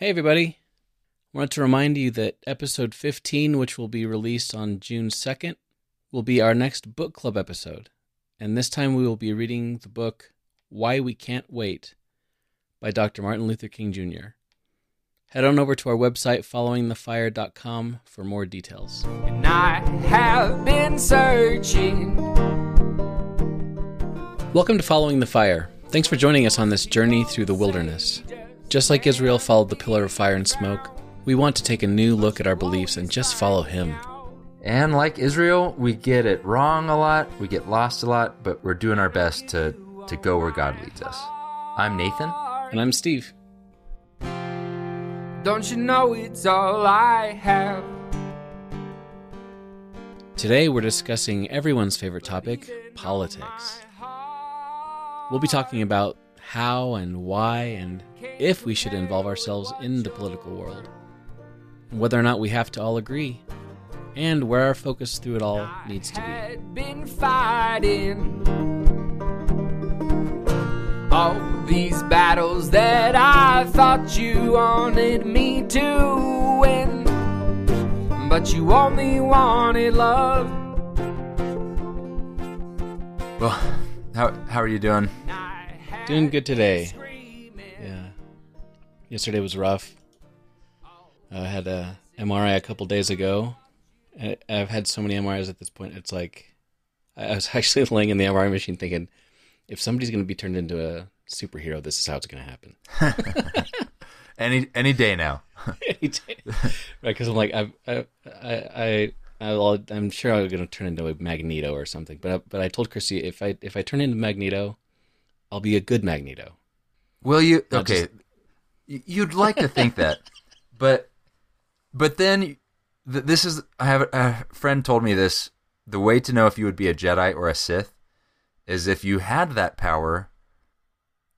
Hey, everybody. I wanted to remind you that episode 15, which will be released on June 2nd, will be our next book club episode. And this time we will be reading the book Why We Can't Wait by Dr. Martin Luther King Jr. Head on over to our website, followingthefire.com, for more details. And I have been searching. Welcome to Following the Fire. Thanks for joining us on this journey through the wilderness. Just like Israel followed the pillar of fire and smoke, we want to take a new look at our beliefs and just follow Him. And like Israel, we get it wrong a lot, we get lost a lot, but we're doing our best to, to go where God leads us. I'm Nathan. And I'm Steve. Don't you know it's all I have? Today we're discussing everyone's favorite topic politics. We'll be talking about how and why and if we should involve ourselves in the political world, whether or not we have to all agree, and where our focus through it all needs to be. Had been fighting all these battles that I thought you wanted me to win, but you only wanted love. Well, how, how are you doing? Doing good today. Yesterday was rough. I had a MRI a couple days ago. I've had so many MRIs at this point. It's like I was actually laying in the MRI machine thinking, if somebody's going to be turned into a superhero, this is how it's going to happen. Any any day now. right? Because I'm like, I, I, I, I I'm sure I'm going to turn into a Magneto or something. But I, but I told Christy if I if I turn into Magneto, I'll be a good Magneto. Will you? Not Okay, just- you'd like to think that, but but then this is. I have a, friend told me this. The way to know if you would be a Jedi or a Sith is if you had that power,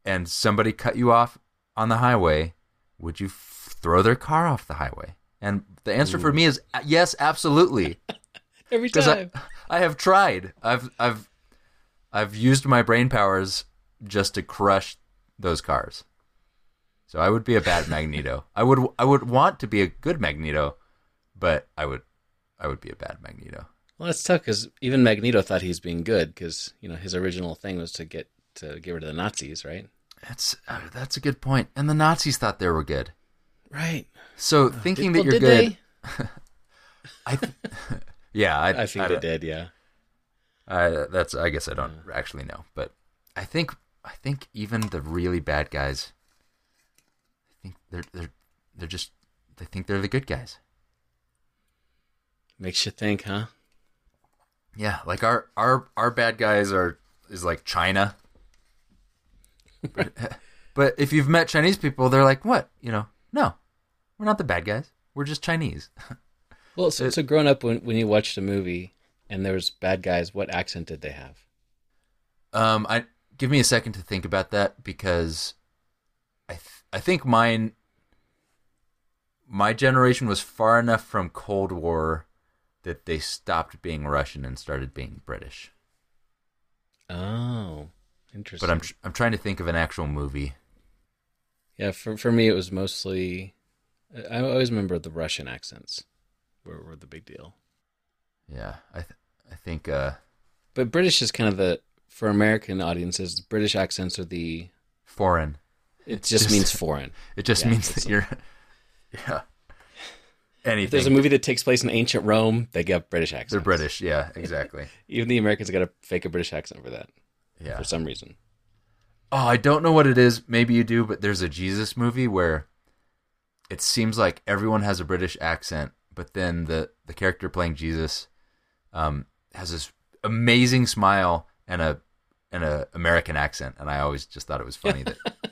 and somebody cut you off on the highway, would you f- throw their car off the highway? And the answer for me is uh, yes, absolutely. Every time. I, I have tried. I've I've I've used my brain powers just to crush those cars. So I would be a bad Magneto. I would I would want to be a good Magneto, but I would I would be a bad Magneto. Well, that's tough because even Magneto thought he's being good because you know his original thing was to get to get rid of the Nazis, right? That's uh, that's a good point. And the Nazis thought they were good. Right. So thinking Well, that you're did good, I th- yeah, I. I think I they did. Yeah. I, that's I guess I don't actually know, but I think I think even the really bad guys, think they're they're they're just they think they're the good guys. Makes you think, huh? Yeah, like our our our bad guys are is like China. but, but if you've met Chinese people, they're like, what? You know, no, we're not the bad guys. We're just Chinese. Well, so, It- so growing up, when when you watched a movie and there was bad guys, what accent did they have? Um, I give me a second to think about that because I think mine my generation was far enough from Cold War that they stopped being Russian and started being British. Oh, interesting. But I'm tr- I'm trying to think of an actual movie. yeah. For for me, it was mostly. I always remember the Russian accents were were the big deal. Yeah, I th- I think uh, But British is kind of the for American audiences. British accents are the. foreign. It just, just- means foreign. It just Yeah, means that you're yeah. Anything. If there's a movie that takes place in ancient Rome, they get British accents. They're British. Yeah, exactly. Even the Americans got to fake a British accent for that Yeah. for some reason. Oh, I don't know what it is. Maybe you do, but there's a Jesus movie where it seems like everyone has a British accent, but then the the character playing Jesus um, has this amazing smile and a and a American accent, and I always just thought it was funny that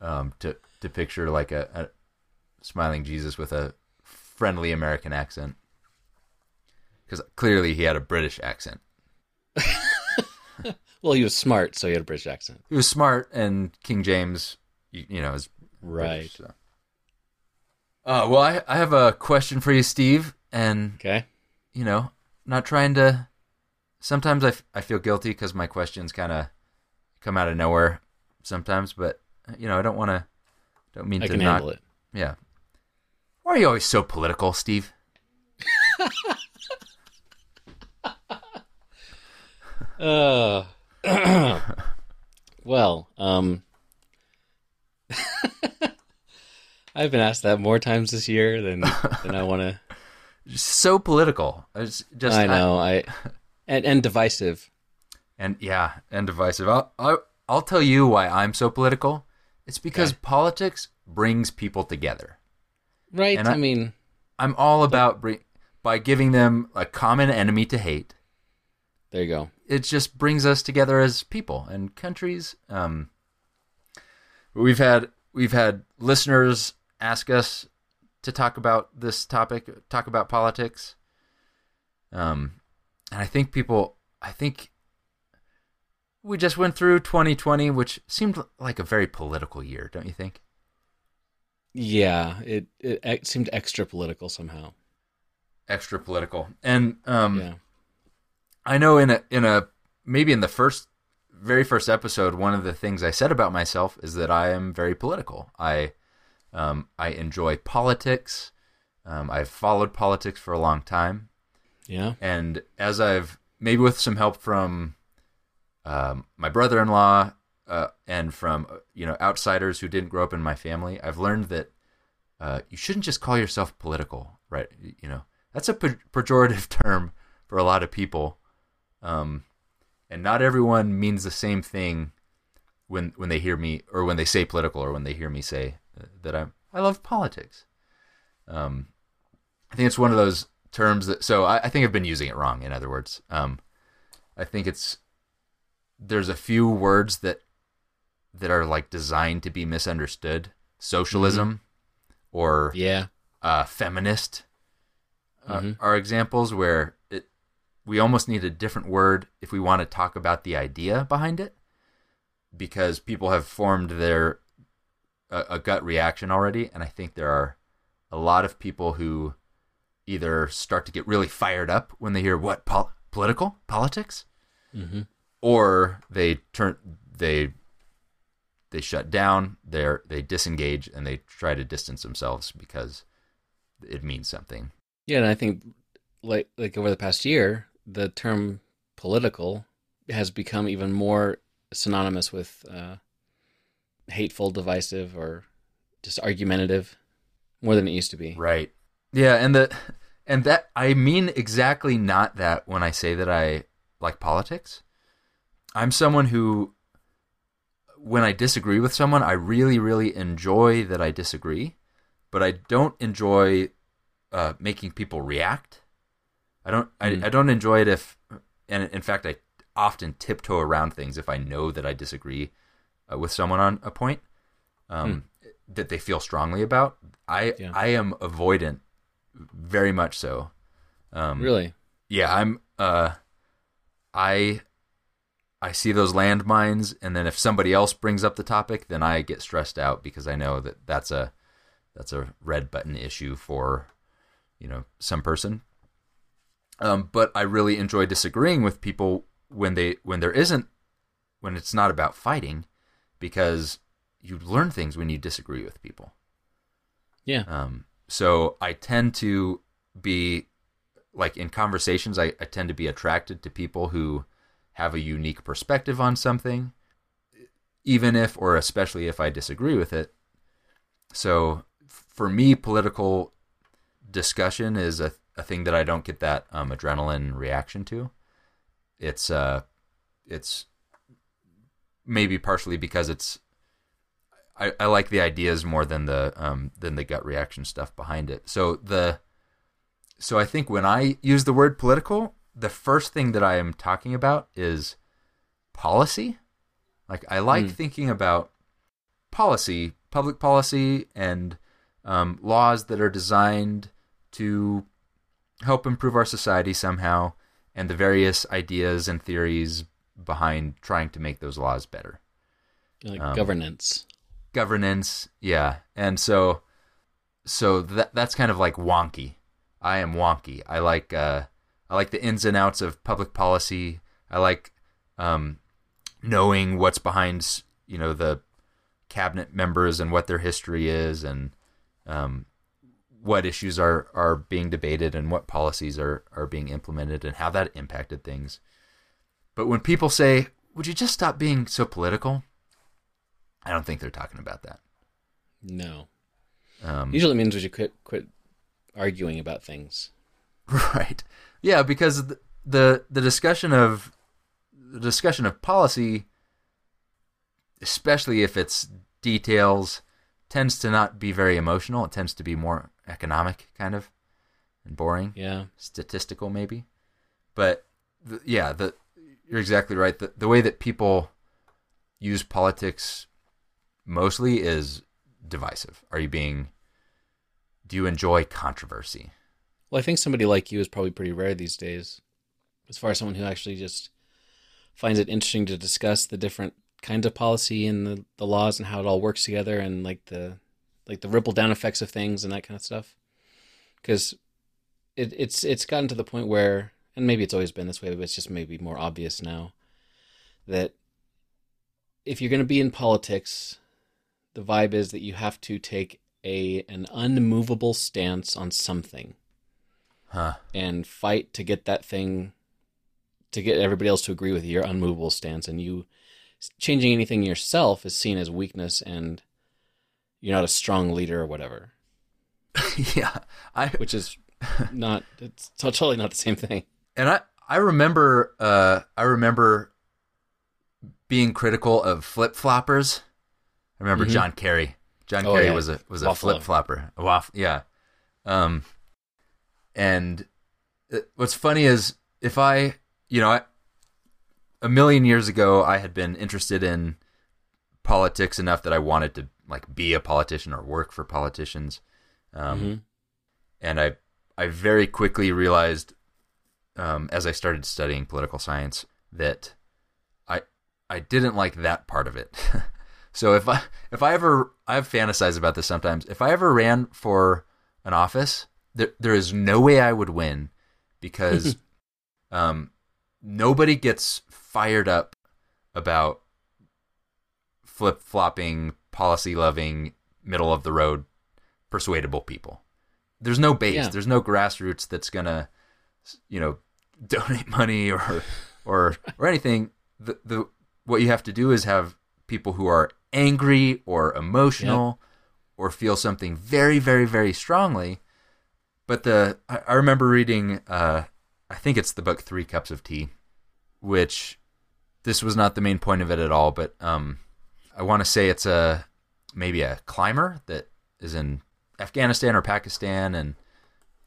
um, to to picture like a, a smiling Jesus with a friendly American accent because clearly he had a British accent. Well, he was smart, so he had a British accent. He was smart, and King James, you, you know, is Right. British, so. Uh, well, I, I have a question for you, Steve, and Okay. you know, not trying to. Sometimes I, f- I feel guilty because my questions kind of come out of nowhere. Sometimes, but you know, I don't want to. Don't mean I to can not. handle it. Yeah. Why are you always so political, Steve? Uh, well, um, I've been asked that more times this year than than I want to. So political. It's just I know I, and and divisive. and yeah, and divisive. I'll, I'll I'll tell you why I'm so political. It's because Okay. politics brings people together. Right. I, I- mean, I'm all about bring, by giving them a common enemy to hate. there you go. It just brings us together as people and countries. Um, we've had we've had listeners ask us to talk about this topic, talk about politics. Um, and I think people, I think we just went through 2020, which seemed like a very political year, don't you think? Yeah, it it, it seemed extra political somehow. Extra political, and um, yeah. I know in a in a maybe in the first very first episode, one of the things I said about myself is that I am very political. I um, I enjoy politics. Um, I've followed politics for a long time, Yeah. and as I've maybe with some help from um, my brother-in-law uh, and from you know outsiders who didn't grow up in my family, I've learned that uh, you shouldn't just call yourself political, right? You know that's a pejorative term for a lot of people, um, and not everyone means the same thing when when they hear me or when they say political or when they hear me say uh, that I'm I love politics. Um, I think it's one of those terms that so I, I think I've been using it wrong. In other words, um, I think it's there's a few words that that are like designed to be misunderstood. Socialism or Yeah. uh, feminist uh, Mhm. are examples where it we almost need a different word if we want to talk about the idea behind it because people have formed their a, a gut reaction already and i think there are a lot of people who either start to get really fired up when they hear what pol- political politics hmm or they turn they they shut down they they disengage and they try to distance themselves because it means something. Yeah, and I think like like over the past year, the term political has become even more synonymous with uh, hateful, divisive, or just argumentative, more than it used to be. right. Yeah and the and that i mean exactly not that when i say that i like politics i'm someone who when i disagree with someone i really really enjoy that i disagree but i don't enjoy uh, making people react i don't Mm. I, I don't enjoy it if and in fact i often tiptoe around things if i know that i disagree uh, with someone on a point um, that they feel strongly about i Yeah. i am avoidant very much so um, Really? yeah i'm uh i i see those landmines and then if somebody else brings up the topic then i get stressed out because i know that that's a that's a red button issue for you know some person um but i really enjoy disagreeing with people when they when there isn't when it's not about fighting because you learn things when you disagree with people Yeah. um, so I tend to be like in conversations, I, I tend to be attracted to people who have a unique perspective on something, even if or especially if I disagree with it. So for me, political discussion is a, a thing that I don't get that um, adrenaline reaction to. It's uh, it's maybe partially because it's I, I like the ideas more than the um than the gut reaction stuff behind it. So the so I think when I use the word political, the first thing that I am talking about is policy. Like I like Hmm. thinking about policy, public policy, and um, laws that are designed to help improve our society somehow, and the various ideas and theories behind trying to make those laws better Like Um, governance. governance yeah and so so that that's kind of like wonky i am wonky i like uh i like the ins and outs of public policy i like um knowing what's behind you know the cabinet members and what their history is and um, what issues are are being debated and what policies are are being implemented and how that impacted things. But when people say, "Would you just stop being so political?" I don't think they're talking about that. No. Um, Usually it means would you quit quit arguing about things. Right. Yeah, because the, the the discussion of the discussion of policy, especially if it's details, tends to not be very emotional. It tends to be more economic, kind of, and boring, Yeah. statistical, maybe. But the, yeah, the you're exactly right. The the way that people use politics mostly is divisive. Are you being? Do you enjoy controversy? Well, I think somebody like you is probably pretty rare these days, as far as someone who actually just finds it interesting to discuss the different kinds of policy and the, the laws and how it all works together and like the like the ripple down effects of things and that kind of stuff. Because it, it's it's gotten to the point where, and maybe it's always been this way, but it's just maybe more obvious now that if you're going to be in politics, the vibe is that you have to take a an unmovable stance on something Huh. and fight to get that thing to get everybody else to agree with your unmovable stance and you changing anything yourself is seen as weakness and you're not a strong leader or whatever yeah, I which is not it's totally not the same thing and I I remember uh I remember being critical of flip floppers. I remember Mhm. John Kerry. John Oh, Kerry yeah. was a was a flip flopper. Waff, yeah. Um, and it, what's funny is if I, you know, I, a million years ago, I had been interested in politics enough that I wanted to like be a politician or work for politicians. Um, Mhm. and I I very quickly realized um, as I started studying political science that I I didn't like that part of it. so if I if I ever I've fantasized about this sometimes. If I ever ran for an office, there there is no way I would win because um, nobody gets fired up about flip flopping, policy loving, middle of the road, persuadable people. There's no base. Yeah. There's no grassroots that's gonna, you know, donate money or or or anything. The the what you have to do is have people who are angry or emotional or feel something very very very strongly. But the I, I remember reading uh I think it's the book Three Cups of Tea, which this was not the main point of it at all, but um I want to say it's a maybe a climber that is in Afghanistan or Pakistan and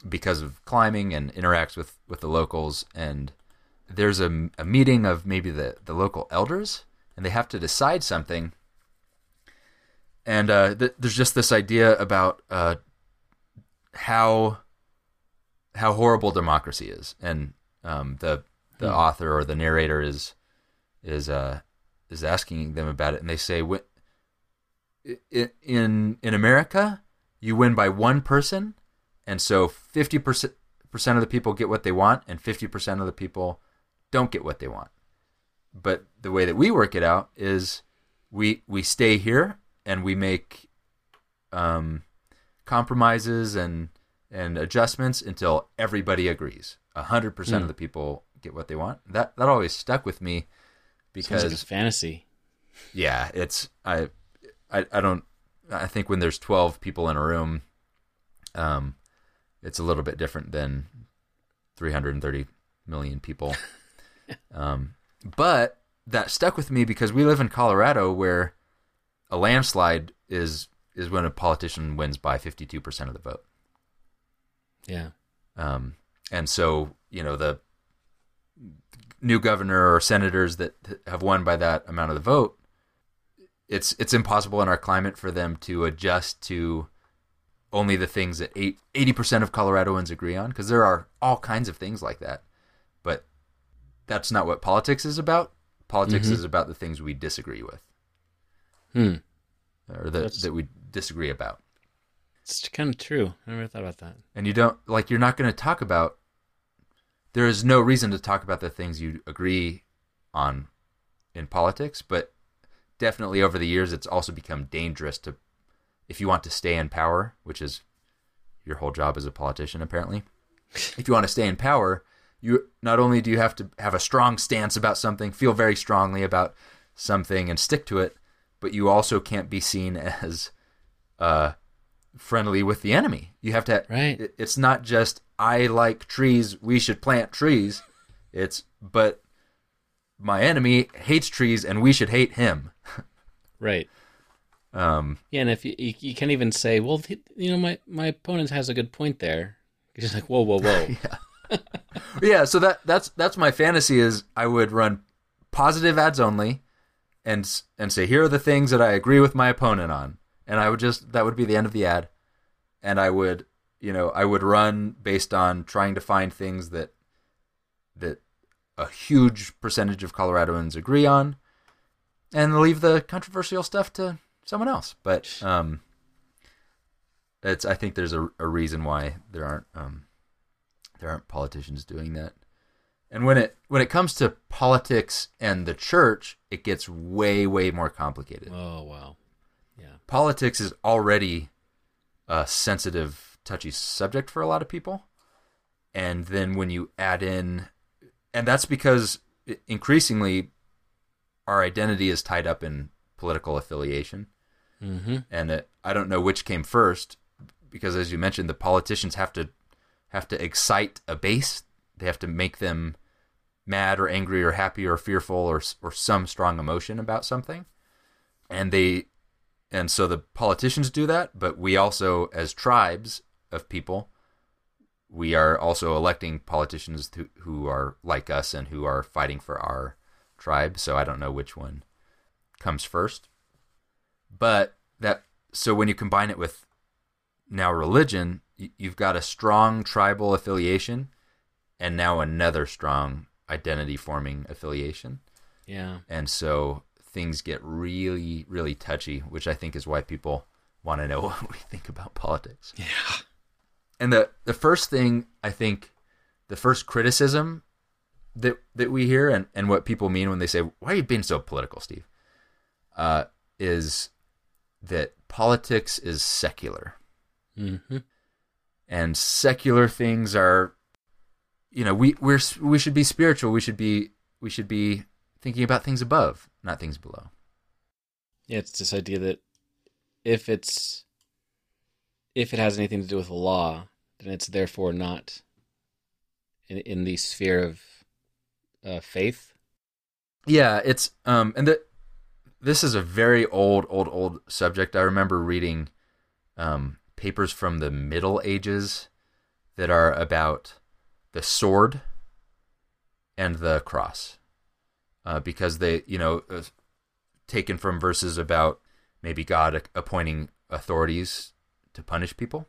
because of climbing and interacts with, with the locals. And there's a, a meeting of maybe the, the local elders and they have to decide something. And uh, th- there's just this idea about uh, how how horrible democracy is. And um, the the Hmm. author or the narrator is is uh, is asking them about it. And they say in in America you win by one person and so 50% of the people get what they want and 50% of the people don't get what they want. But the way that we work it out is we we stay here and we make um, compromises and and adjustments until everybody agrees 100% Hmm. of the people get what they want that that always stuck with me because like it's fantasy yeah, it's I, I I don't I think when there's 12 people in a room um it's a little bit different than 330 million people. um but that stuck with me because we live in Colorado where a landslide is is when a politician wins by 52% of the vote. Yeah Um, and so, you know, the new governor or senators that have won by that amount of the vote, it's it's impossible in our climate for them to adjust to only the things that eight, 80% of Coloradoans agree on because there are all kinds of things like that. But that's not what politics is about. Politics Mhm. is about the things we disagree with hmm or that, That's- that we disagree about. It's kind of true. I never thought about that. And you don't like you're not going to talk about there is no reason to talk about the things you agree on in politics but definitely over the years it's also become dangerous to if you want to stay in power, which is your whole job as a politician apparently, if you want to stay in power, you not only do you have to have a strong stance about something, feel very strongly about something and stick to it, but you also can't be seen as uh, friendly with the enemy. You have to. Right. it- It's not just I like trees. We should plant trees. It's but my enemy hates trees, and we should hate him. Right. Um, Yeah, and if you, you, you can't even say, well, you know, my, my opponent has a good point there. You're like, whoa, whoa, whoa. yeah. yeah. So that that's that's my fantasy. Is I would run positive ads only, and and say here are the things that I agree with my opponent on, and I would just that would be the end of the ad, and I would you know I would run based on trying to find things that that a huge percentage of Coloradoans agree on, and leave the controversial stuff to someone else. But um, it's I think there's a, a reason why there aren't um, there aren't politicians doing that. And when it when it comes to politics and the church, it gets way way more complicated. oh, wow. Politics is already a sensitive, touchy subject for a lot of people. And then when you add in and that's because increasingly our identity is tied up in political affiliation Mm-hmm. and it, I don't know which came first because as you mentioned the politicians have to have to excite a base they have to make them mad or angry or happy or fearful or or some strong emotion about something and they and so the politicians do that but we also as tribes of people we are also electing politicians who, who are like us and who are fighting for our tribe. So i don't know which one comes first. But that so when you combine it with now religion you've got a strong tribal affiliation and now another strong identity forming affiliation. Yeah. and so things get really really touchy which i think is why people want to know what we think about politics Yeah. and the the first thing i think the first criticism that that we hear and, and what people mean when they say why are you being so political steve uh, is that politics is secular Mm-hmm. and secular things are you know we we're we should be spiritual we should be we should be thinking about things above not things below Yeah, it's this idea that if it's if it has anything to do with the law, then it's therefore not in in the sphere of uh, faith. Yeah, it's um and the this is a very old old old subject. I remember reading um papers from the Middle Ages that are about the sword and the cross. Uh, because they, you know, uh, taken from verses about maybe God appointing authorities to punish people.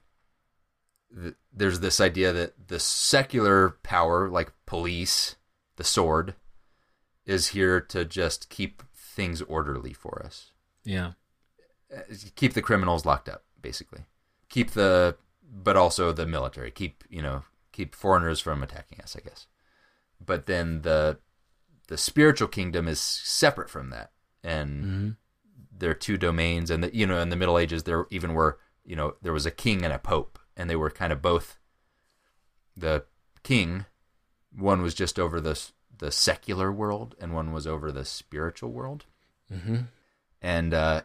Th- There's this idea that the secular power, like police, the sword, is here to just keep things orderly for us. Yeah. Uh, Keep the criminals locked up, basically. Keep the, but also the military. Keep you know, keep foreigners from attacking us. I guess. But then the, the spiritual kingdom is separate from that, and Mm-hmm. there are two domains. And the, you know, in the Middle Ages, there even were you know there was a king and a pope, and they were kind of both. The king, one was just over the the secular world, and one was over the spiritual world. Mm-hmm. And uh,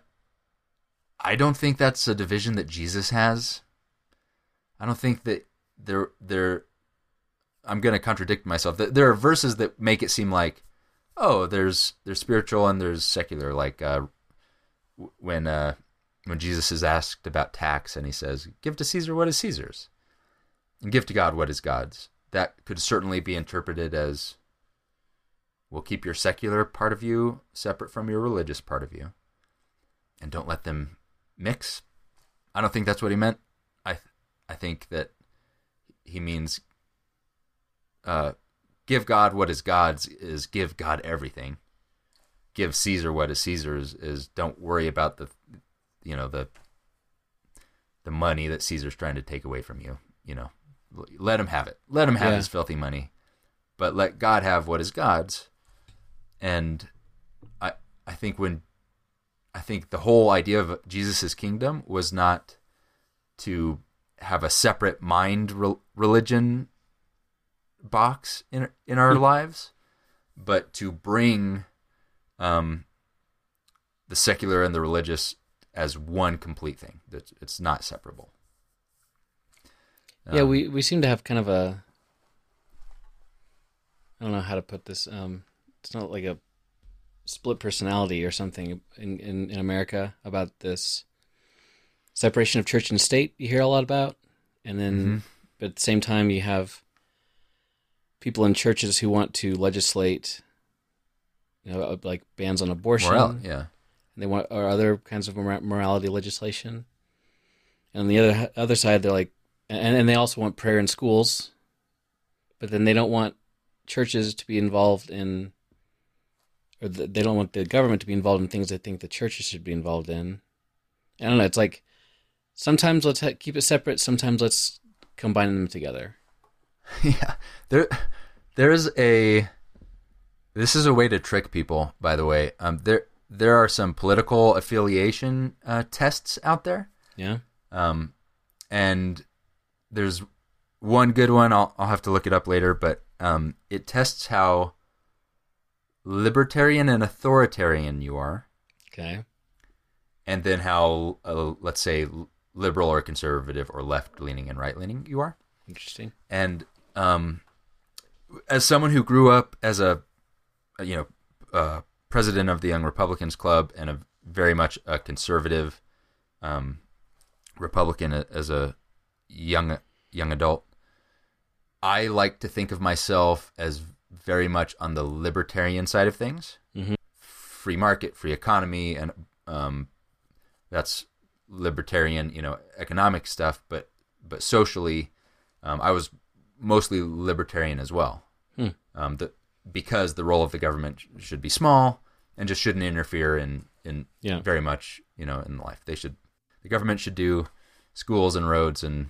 I don't think that's a division that Jesus has. I don't think that there there. I'm going to contradict myself. There- There are verses that make it seem like, oh, there's there's spiritual and there's secular. Like uh, when uh, when Jesus is asked about tax and he says, "Give to Caesar what is Caesar's, and give to God what is God's." That could certainly be interpreted as We'll keep your secular part of you separate from your religious part of you. And don't let them mix. I don't think that's what he meant. I th- I think that he means uh, give God what is God's is give God everything. Give Caesar what is Caesar's is don't worry about the you know the the money that Caesar's trying to take away from you, you know. Let him have it. Let him have Yeah. his filthy money. But let God have what is God's and I I think when I think the whole idea of Jesus' kingdom was not to have a separate mind re- religion box in in our lives, but to bring um, the secular and the religious as one complete thing. That it's not separable. yeah, Um, we we seem to have kind of a I don't know how to put this. Um, it's not like a split personality or something in, in, in America about this separation of church and state. You hear a lot about, and then Mhm. but at the same time you have people in churches who want to legislate, you know, uh, like bans on abortion. moral, yeah. and they want or other kinds of morality legislation. And on the other other side, they're like, and, and they also want prayer in schools, but then they don't want churches to be involved in, or the, they don't want the government to be involved in things they think the churches should be involved in. I don't know. It's like sometimes let's ha- keep it separate. Sometimes let's combine them together. yeah there there's a this is a way to trick people by the way um there there are some political affiliation uh, tests out there Yeah. um and there's one good one I'll, I'll have to look it up later but um it tests how libertarian and authoritarian you are Okay. and then how uh, let's say liberal or conservative or left leaning and right leaning you are Interesting. and um, as someone who grew up as a, you know uh, president of the Young Republicans Club and a very much a conservative um, Republican as a young young adult, I like to think of myself as very much on the libertarian side of things, Mhm. free market, free economy, and um, that's libertarian, you know, economic stuff. But but socially, um, I was mostly libertarian as well. Hmm. Um, the, because the role of the government should be small and just shouldn't interfere in in Yeah. very much, you know, in life. They should the government should do schools and roads and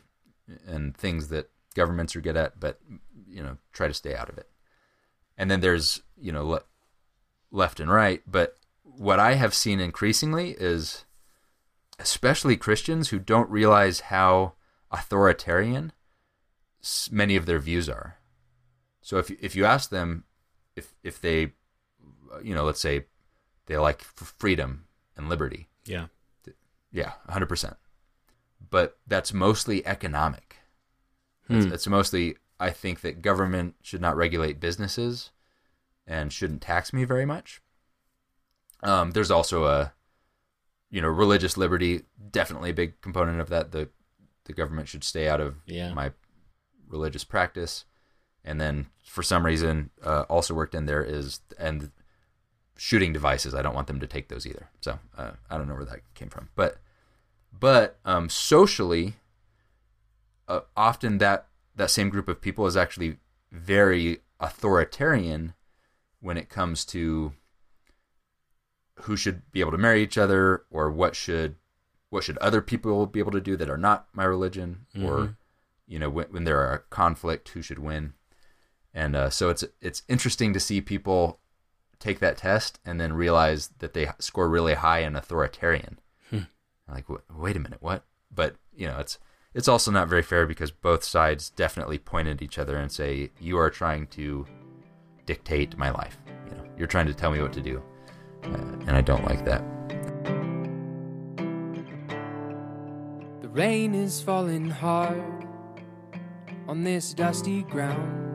and things that governments are good at, but you know, try to stay out of it. And then there's you know le- left and right, but what I have seen increasingly is especially Christians who don't realize how authoritarian many of their views are. So if if you ask them if if they uh, you know let's say they like f- freedom and liberty, Yeah. yeah, 100%. But that's mostly economic. It's, Hmm. it's mostly I think that government should not regulate businesses and shouldn't tax me very much. Um, there's also a you know religious liberty definitely a big component of that the the government should stay out of Yeah. my religious practice. And then for some reason uh, also worked in there is and shooting devices. I don't want them to take those either. So uh, i don't know where that came from. But but um, socially uh, often that that same group of people is actually very authoritarian when it comes to who should be able to marry each other or what should what should other people be able to do that are not my religion or Mhm. You know when, when there are a conflict who should win. And uh, so it's it's interesting to see people take that test and then realize that they score really high in authoritarian. Hmm. like "Wa- wait a minute what? But you know it's it's also not very fair because both sides definitely point at each other and say you are trying to dictate my life. You know you're trying to tell me what to do. Uh, and i don't like that. The rain is falling hard on this dusty ground.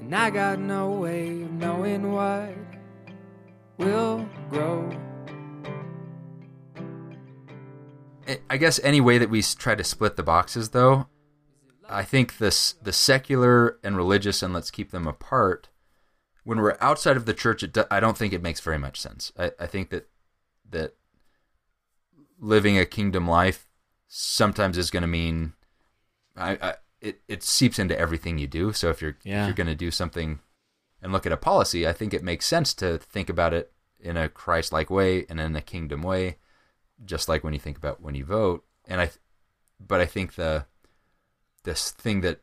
And I got no way of knowing what will grow. I- guess any way that we try to split the boxes, though, I think this the secular and religious, and let's keep them apart. When we're outside of the church, do, I don't think it makes very much sense. I, I think that that living a kingdom life sometimes is going to mean I, I it it seeps into everything you do. So if you're Yeah. if you're going to do something and look at a policy, I think it makes sense to think about it in a Christ-like way and in a kingdom way just like when you think about when you vote and i but i think the this thing that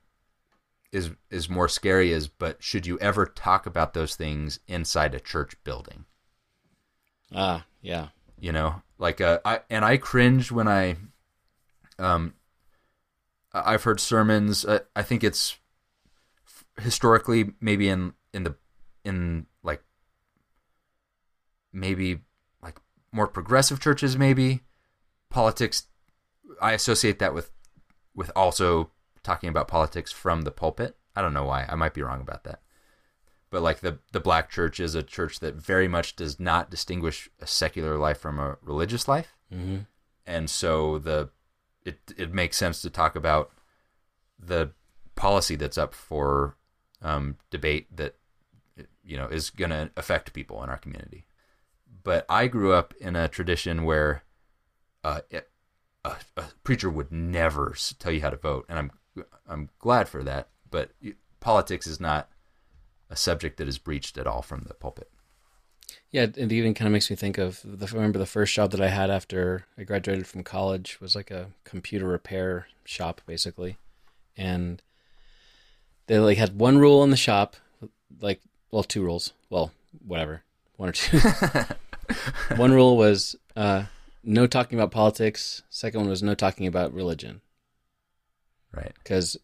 is is more scary is but should you ever talk about those things inside a church building? Ah, yeah. You know, like uh, I and I cringe when I um I've heard sermons. Uh, I think it's historically maybe in in the in like maybe like more progressive churches maybe politics I associate that with with also talking about politics from the pulpit. I don't know why. I might be wrong about that. But like the the black church is a church that very much does not distinguish a secular life from a religious life. Mm-hmm. And so the it it makes sense to talk about the policy that's up for um, debate that you know is going to affect people in our community. But I grew up in a tradition where uh, it, a, a, preacher would never tell you how to vote, and I'm I'm glad for that. But politics is not a subject that is breached at all from the pulpit. Yeah, it even kind of makes me think of the. I remember the first job that I had after I graduated from college was like a computer repair shop, basically, and they like had one rule in the shop, like well, two rules. Well, whatever, one or two. one rule was uh, no talking about politics. Second one was no talking about religion. Right. Because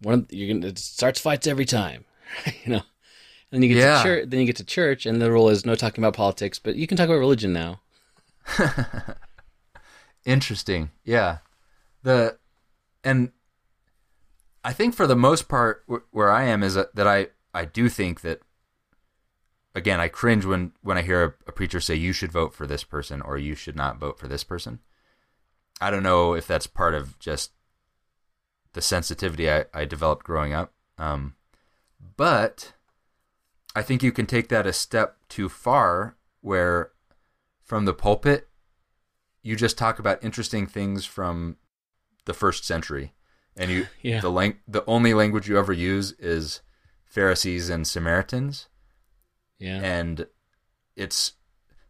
one of, you can it starts fights every time, you know. And then you get Yeah. to church. Then you get to church, and the rule is no talking about politics, but you can talk about religion now. Interesting. Yeah. The and I think for the most part wh- where I am is that, that I I do think that again I cringe when when I hear a, a preacher say you should vote for this person or you should not vote for this person. I don't know if that's part of just the sensitivity I, I developed growing up. Um, but I think you can take that a step too far where from the pulpit you just talk about interesting things from the first century and you Yeah. the lang- the only language you ever use is Pharisees and Samaritans Yeah. and it's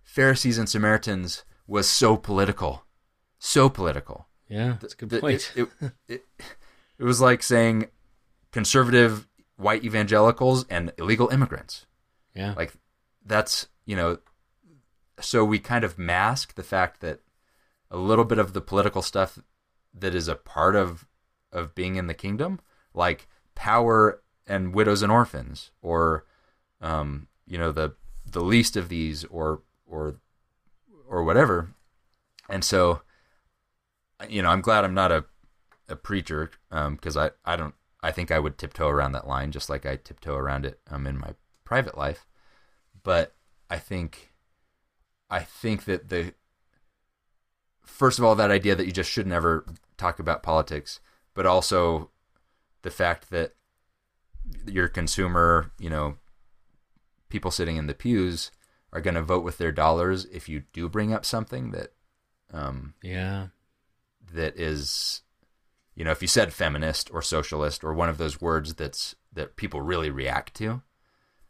Pharisees and Samaritans was so political so political yeah. That's a good the- point. It, it, it, it was like saying conservative white evangelicals and illegal immigrants. yeah. Like that's you know, so we kind of mask the fact that a little bit of the political stuff that is a part of of being in the kingdom, like power and widows and orphans, or um, you know the the least of these, or or or whatever. And so, you know, I'm glad I'm not a a preacher because I I don't I think I would tiptoe around that line just like I tiptoe around it um in my private life, but I think I think that the first of all that idea that you just should never talk about politics, but also the fact that your consumer, you know, people sitting in the pews are going to vote with their dollars if you do bring up something that um, yeah. that is you know if you said feminist or socialist or one of those words that's that people really react to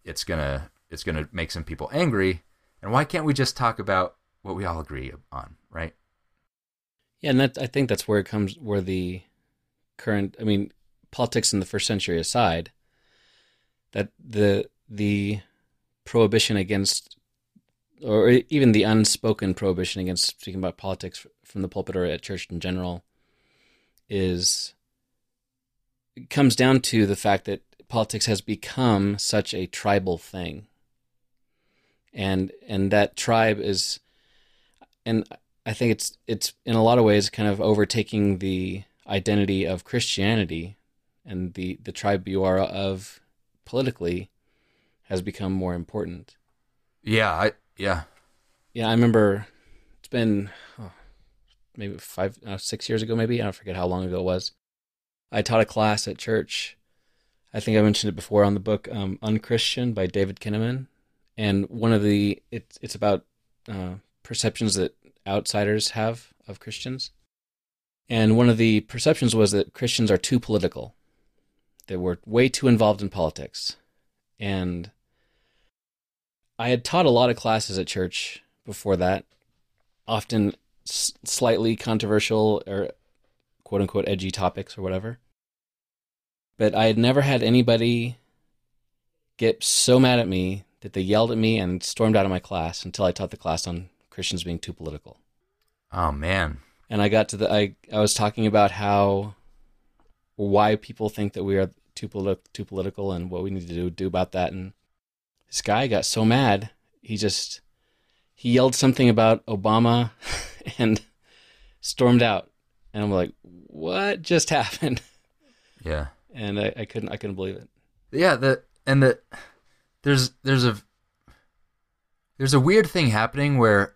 it's gonna it's gonna make some people angry. And why can't we just talk about what we all agree on right? Yeah, and that I think that's where it comes where the current I mean, politics in the first century aside, that the the prohibition against or even the unspoken prohibition against speaking about politics from the pulpit or at church in general is comes down to the fact that politics has become such a tribal thing. And and that tribe is and I think it's it's in a lot of ways kind of overtaking the identity of Christianity and the the tribe you are of politically has become more important. yeah i yeah Yeah, I remember it's been maybe five, uh, six years ago, maybe I don't forget how long ago it was. I taught a class at church. I think I mentioned it before on the book um, "Unchristian" by David Kinnaman, and one of the it's it's about uh, perceptions that outsiders have of Christians, and one of the perceptions was that Christians are too political. They were way too involved in politics, and I had taught a lot of classes at church before that, often s- slightly controversial or quote unquote edgy topics or whatever. but I had never had anybody get so mad at me that they yelled at me and stormed out of my class until I taught the class on Christians being too political. Oh man. And I got to the I I was talking about how why people think that we are too politi- too political and what we need to do, do about that and this guy got so mad he just he yelled something about Obama and stormed out and I'm like what just happened Yeah. and I, I couldn't I couldn't believe it Yeah, the and the there's there's a there's a weird thing happening where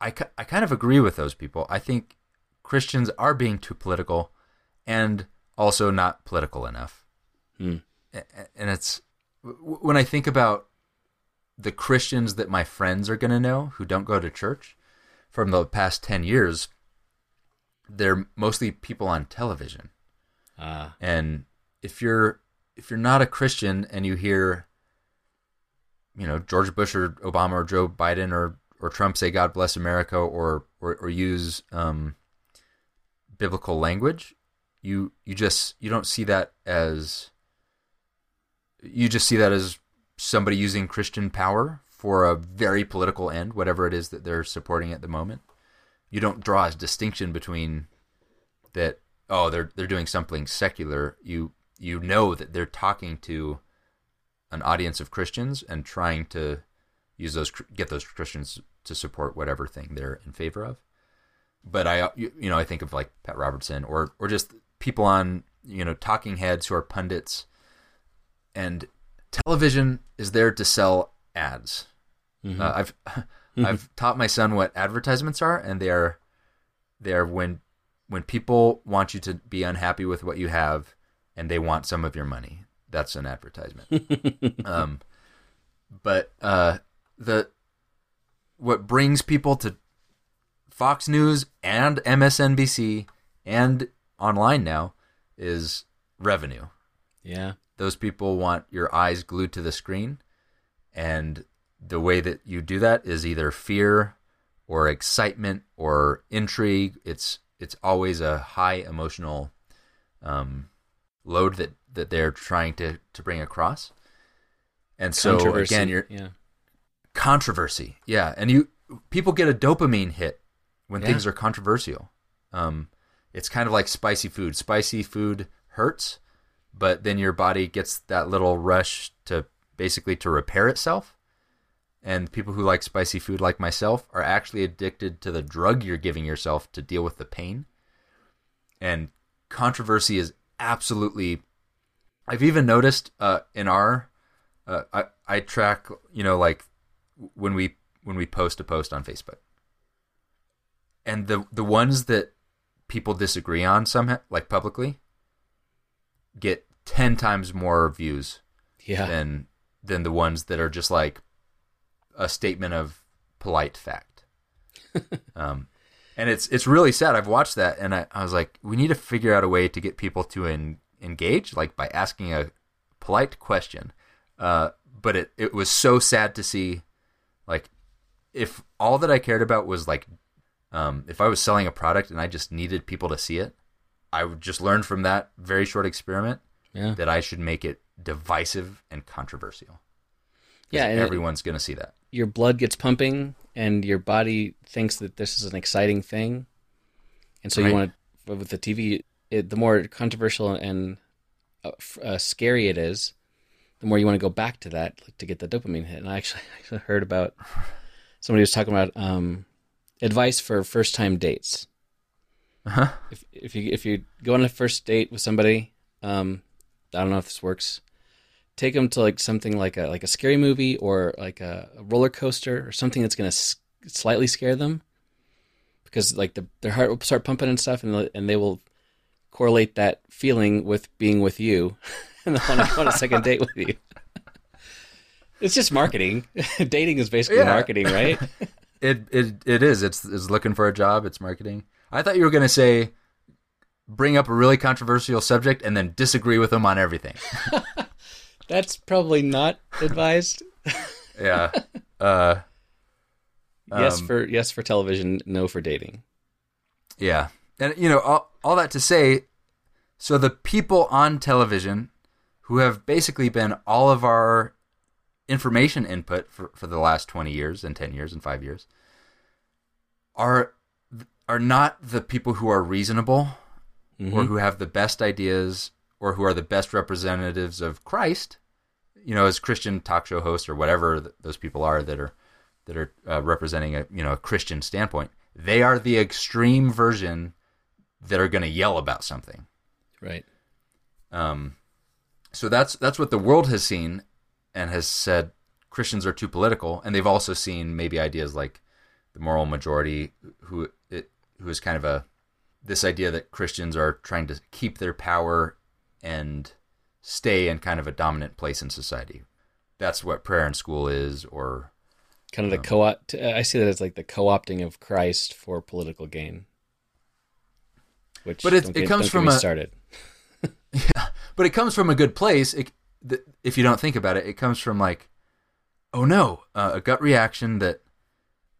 I, I kind of agree with those people. I think Christians are being too political and also not political enough. Hmm. And it's when I think about the Christians that my friends are going to know who don't go to church from the past 10 years, they're mostly people on television. uh, And if you're if you're not a Christian and you hear you know George Bush or Obama or Joe Biden or or Trump say God bless America or or, or use um, biblical language, you you just you don't see that as you just see that as somebody using Christian power for a very political end, whatever it is that they're supporting at the moment. You don't draw a distinction between that oh they're they're doing something secular. You you know that they're talking to an audience of Christians and trying to use those get those Christians to support whatever thing they're in favor of. But I you know I think of like Pat Robertson or or just people on you know talking heads who are pundits and television is there to sell ads. mhm. Uh, I've I've taught my son what advertisements are, and they are they are when when people want you to be unhappy with what you have, and they want some of your money. That's an advertisement. um, but uh, the what brings people to Fox News and MSNBC and online now is revenue yeah those people want your eyes glued to the screen. And the way that you do that is either fear or excitement or intrigue. It's it's always a high emotional um, load that that they're trying to to bring across. And so again you're yeah. Controversy yeah. And you people get a dopamine hit when Yeah. things are controversial. Um it's kind of like spicy food. Spicy food hurts but then your body gets that little rush to basically to repair itself. And people who like spicy food like myself are actually addicted to the drug you're giving yourself to deal with the pain. And controversy is absolutely i've even noticed uh, in our uh, I, I track you know like when we when we post a post on facebook. And the the ones that people disagree on somehow like publicly get 10 times more views yeah than than the ones that are just like a statement of polite fact. um, and it's it's really sad. I've watched that and I, I was like, we need to figure out a way to get people to en- engage, like by asking a polite question. Uh, but it it was so sad to see, like, if all that I cared about was like, um, if I was selling a product and I just needed people to see it, I would just learn from that very short experiment yeah that I should make it divisive and controversial. Yeah, and everyone's going to see that. your blood gets pumping and your body thinks that this is an exciting thing and so Right. you want to with the tv it, the more controversial and uh, uh, scary it is the more you want to go back to that like, to get the dopamine hit and i actually, actually heard about somebody was talking about um, advice for first time dates Uh-huh. if, if you if you go on a first date with somebody um, i don't know if this works take them to like something like a like a scary movie or like a, a roller coaster or something that's going to s- slightly scare them because like the, their heart will start pumping and stuff and and they will correlate that feeling with being with you and they want to go on a second date with you it's just marketing dating is basically Yeah. marketing right It it it is. It's it's looking for a job. It's marketing. I thought you were going to say bring up a really controversial subject and then disagree with them on everything. that's probably not advised Yeah. uh yes Um, for yes for television no for dating yeah. And you know, all, all that to say so the people on television who have basically been all of our information input for, for the last 20 years and 10 years and 5 years are are not the people who are reasonable or who have the best ideas or who are the best representatives of Christ you know as Christian talk show hosts or whatever th- those people are that are that are uh, representing a you know a Christian standpoint they are the extreme version that are going to yell about something Right. um, so that's that's what the world has seen and has said Christians are too political, and they've also seen maybe ideas like the moral majority, who it who is kind of a this idea that Christians are trying to keep their power and stay in kind of a dominant place in society. That's what prayer in school is, or Kind of the co-opt. I see that as like the co-opting of Christ for political gain. Which, But don't it get- comes from a- started. but it comes from a good place. It, if you don't think about it, it comes from like, oh no, uh, a gut reaction that,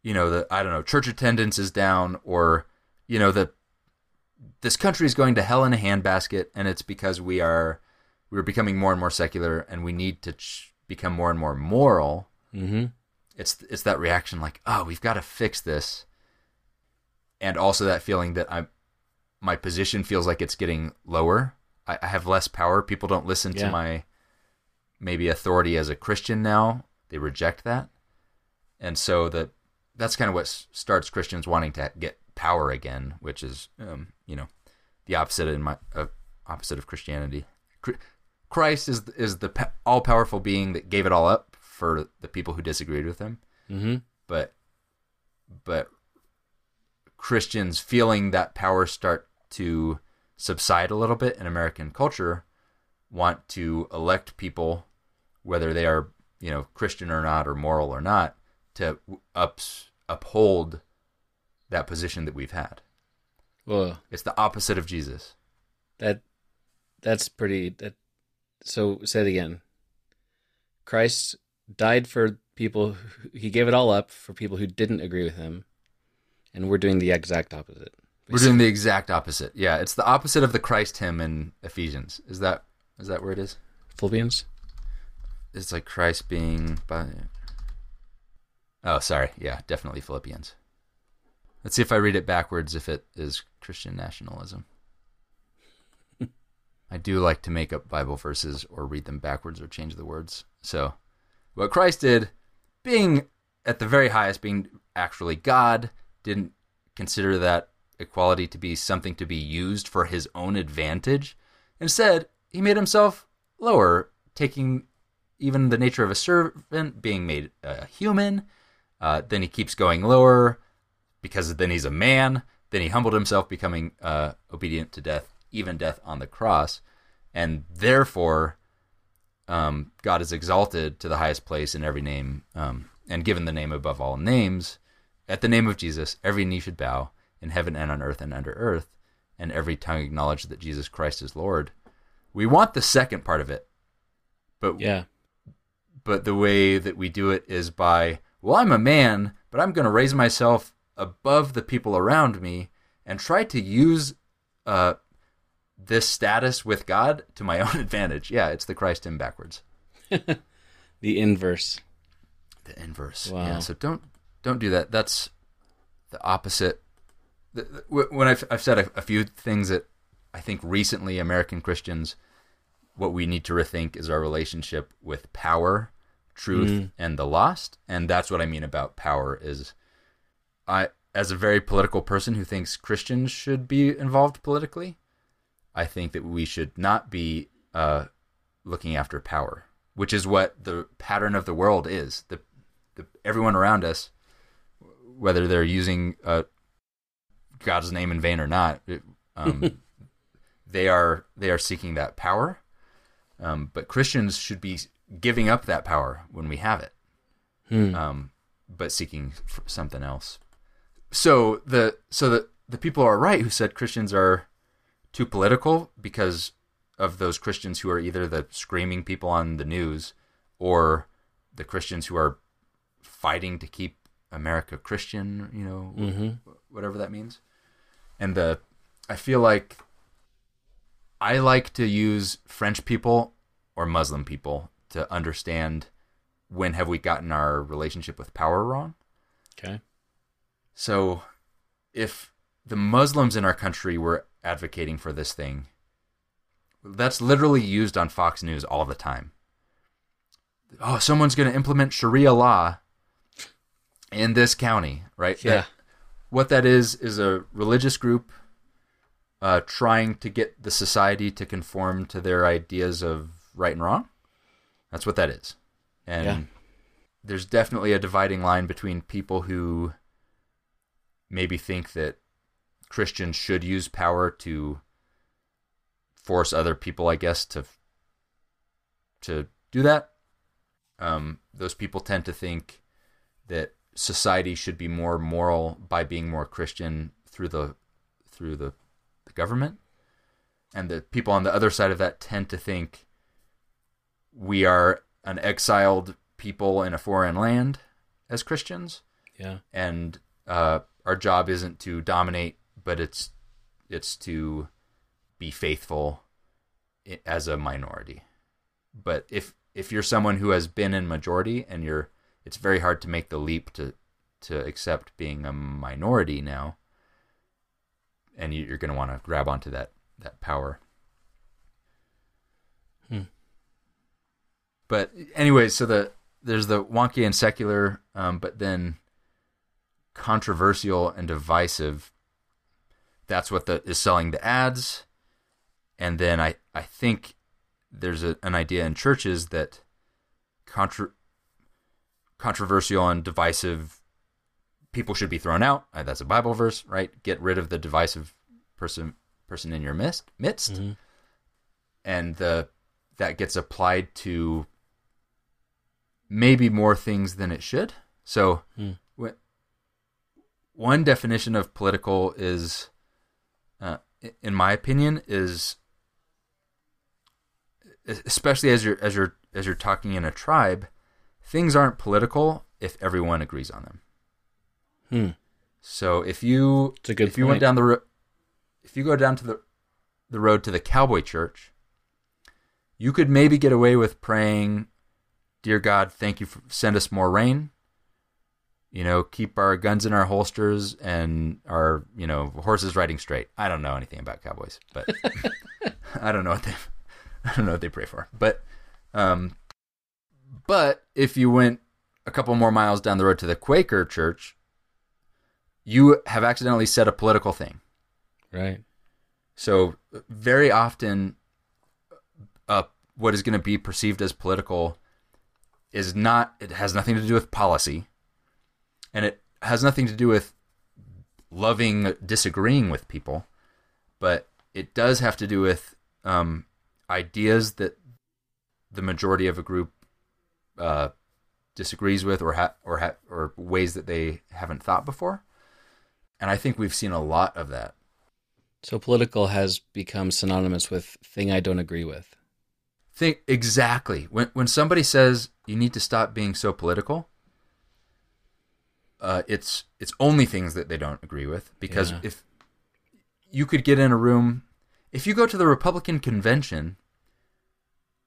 you know, the I don't know, church attendance is down, or you know, the this country is going to hell in a handbasket, and it's because we are we're becoming more and more secular, and we need to ch- become more and more moral. Mm-hmm. It's it's that reaction like, oh, we've got to fix this, and also that feeling that I'm my position feels like it's getting lower. I, I have less power. People don't listen Yeah. to my maybe authority as a Christian now. They reject that, and so that that's kind of what starts Christians wanting to get power again, which is um, you know the opposite in my uh, opposite of Christianity. Christ is is the all powerful being that gave it all up for the people who disagreed with him, Mm-hmm. but but Christians feeling that power start to subside a little bit in American culture want to elect people whether they are you know Christian or not or moral or not to ups, uphold that position that we've had. Well, It's the opposite of Jesus. that that's pretty. That so say it again. Christ died for people. Who, he gave it all up for people who didn't agree with him, and we're doing the exact opposite. We're doing the exact opposite. Yeah, it's the opposite of the Christ hymn in Ephesians. Is that is that where it is? Philippians. It's like Christ being by. Oh, sorry. Yeah, definitely Philippians. Let's see if I read it backwards. If it is Christian nationalism. I do like to make up Bible verses or read them backwards or change the words. So, what Christ did, being at the very highest, being actually God, didn't consider that equality to be something to be used for his own advantage. Instead, he made himself lower, taking even the nature of a servant, being made a human. Uh, then he keeps going lower because then he's a man. Then he humbled himself, becoming uh, obedient to death, even death on the cross. And therefore, um, God is exalted to the highest place in every name um, and given the name above all names. At the name of Jesus, every knee should bow in heaven and on earth and under earth, and every tongue acknowledge that Jesus Christ is Lord. We want the second part of it, but Yeah. but the way that we do it is by well i'm a man but i'm going to raise myself above the people around me and try to use uh, this status with god to my own advantage. Yeah it's the christ hymn backwards. The inverse. the inverse. Wow. yeah so don't don't do that. That's the opposite. The, the- when I've, I've said a, a few things that i think recently american christians what we need to rethink is our relationship with power truth and the lost. And that's what i mean about power is i as a very political person who thinks christians should be involved politically i think that we should not be uh, looking after power which is what the pattern of the world is the, the everyone around us whether they're using uh, god's name in vain or not it, um, they are they are seeking that power um, but Christians should be giving up that power when we have it, Hmm. um, but seeking something else. So the so the the people are right who said Christians are too political because of those Christians who are either the screaming people on the news or the Christians who are fighting to keep America Christian, you know, Mm-hmm. whatever that means. And the I feel like I like to use French people or Muslim people to understand when have we gotten our relationship with power wrong. Okay. So, if the Muslims in our country were advocating for this thing, that's literally used on Fox News all the time. Oh, someone's going to implement Sharia law in this county, right? Yeah. That- what that is is a religious group uh, trying to get the society to conform to their ideas of right and wrong. That's what that is. And Yeah. there's definitely a dividing line between people who maybe think that Christians should use power to force other people, I guess, to to do that. Um, those people tend to think that society should be more moral by being more Christian through the through the, the government, and the people on the other side of that tend to think we are an exiled people in a foreign land as Christians, Yeah. and uh, our job isn't to dominate, but it's it's to be faithful as a minority. But if if you're someone who has been in majority and you're it's very hard to make the leap to to accept being a minority now and you- you're going to want to grab onto that that power Hmm. but anyway so the there's the wonky and secular um, but then controversial and divisive that's what the is selling the ads and then i i think there's a, an idea in churches that contra- controversial and divisive people should be thrown out. Uh, That's a Bible verse, right? Get rid of the divisive person person in your midst, midst. Mhm. and the that gets applied to maybe more things than it should. So, Hmm. One definition of political is, uh, in my opinion, is especially as you're as you're as you're talking in a tribe, things aren't political if everyone agrees on them. Hmm. So if you It's a good if you went down the ro- if you go down to the the road to the cowboy church, you could maybe get away with praying, "Dear God, thank you for send us more rain." You know, keep our guns in our holsters and our you know horses riding straight. I don't know anything about cowboys, but I don't know what they I don't know what they pray for. But um, but if you went a couple more miles down the road to the Quaker church, you have accidentally said a political thing. Right. So very often, uh, what is going to be perceived as political is not. It has nothing to do with policy, and it has nothing to do with loving disagreeing with people, but it does have to do with um, ideas that the majority of a group uh, disagrees with, or ha- or ha- or ways that they haven't thought before. And I think we've seen a lot of that. So political has become synonymous with thing I don't agree with. think exactly when when somebody says you need to stop being so political uh, it's it's only things that they don't agree with because Yeah. if you could get in a room if you go to the Republican convention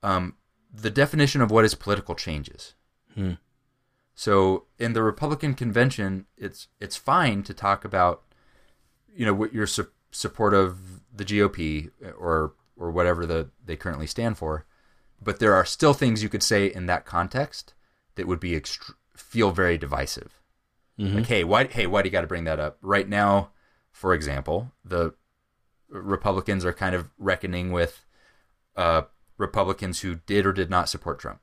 um the definition of what is political changes Hmm. so in the Republican convention it's it's fine to talk about you know what your su- support of the GOP or or whatever the they currently stand for but there are still things you could say in that context that would be ext- feel very divisive. Mhm. Like, hey, why? Hey, why do you got to bring that up right now? For example, the Republicans are kind of reckoning with uh, Republicans who did or did not support Trump.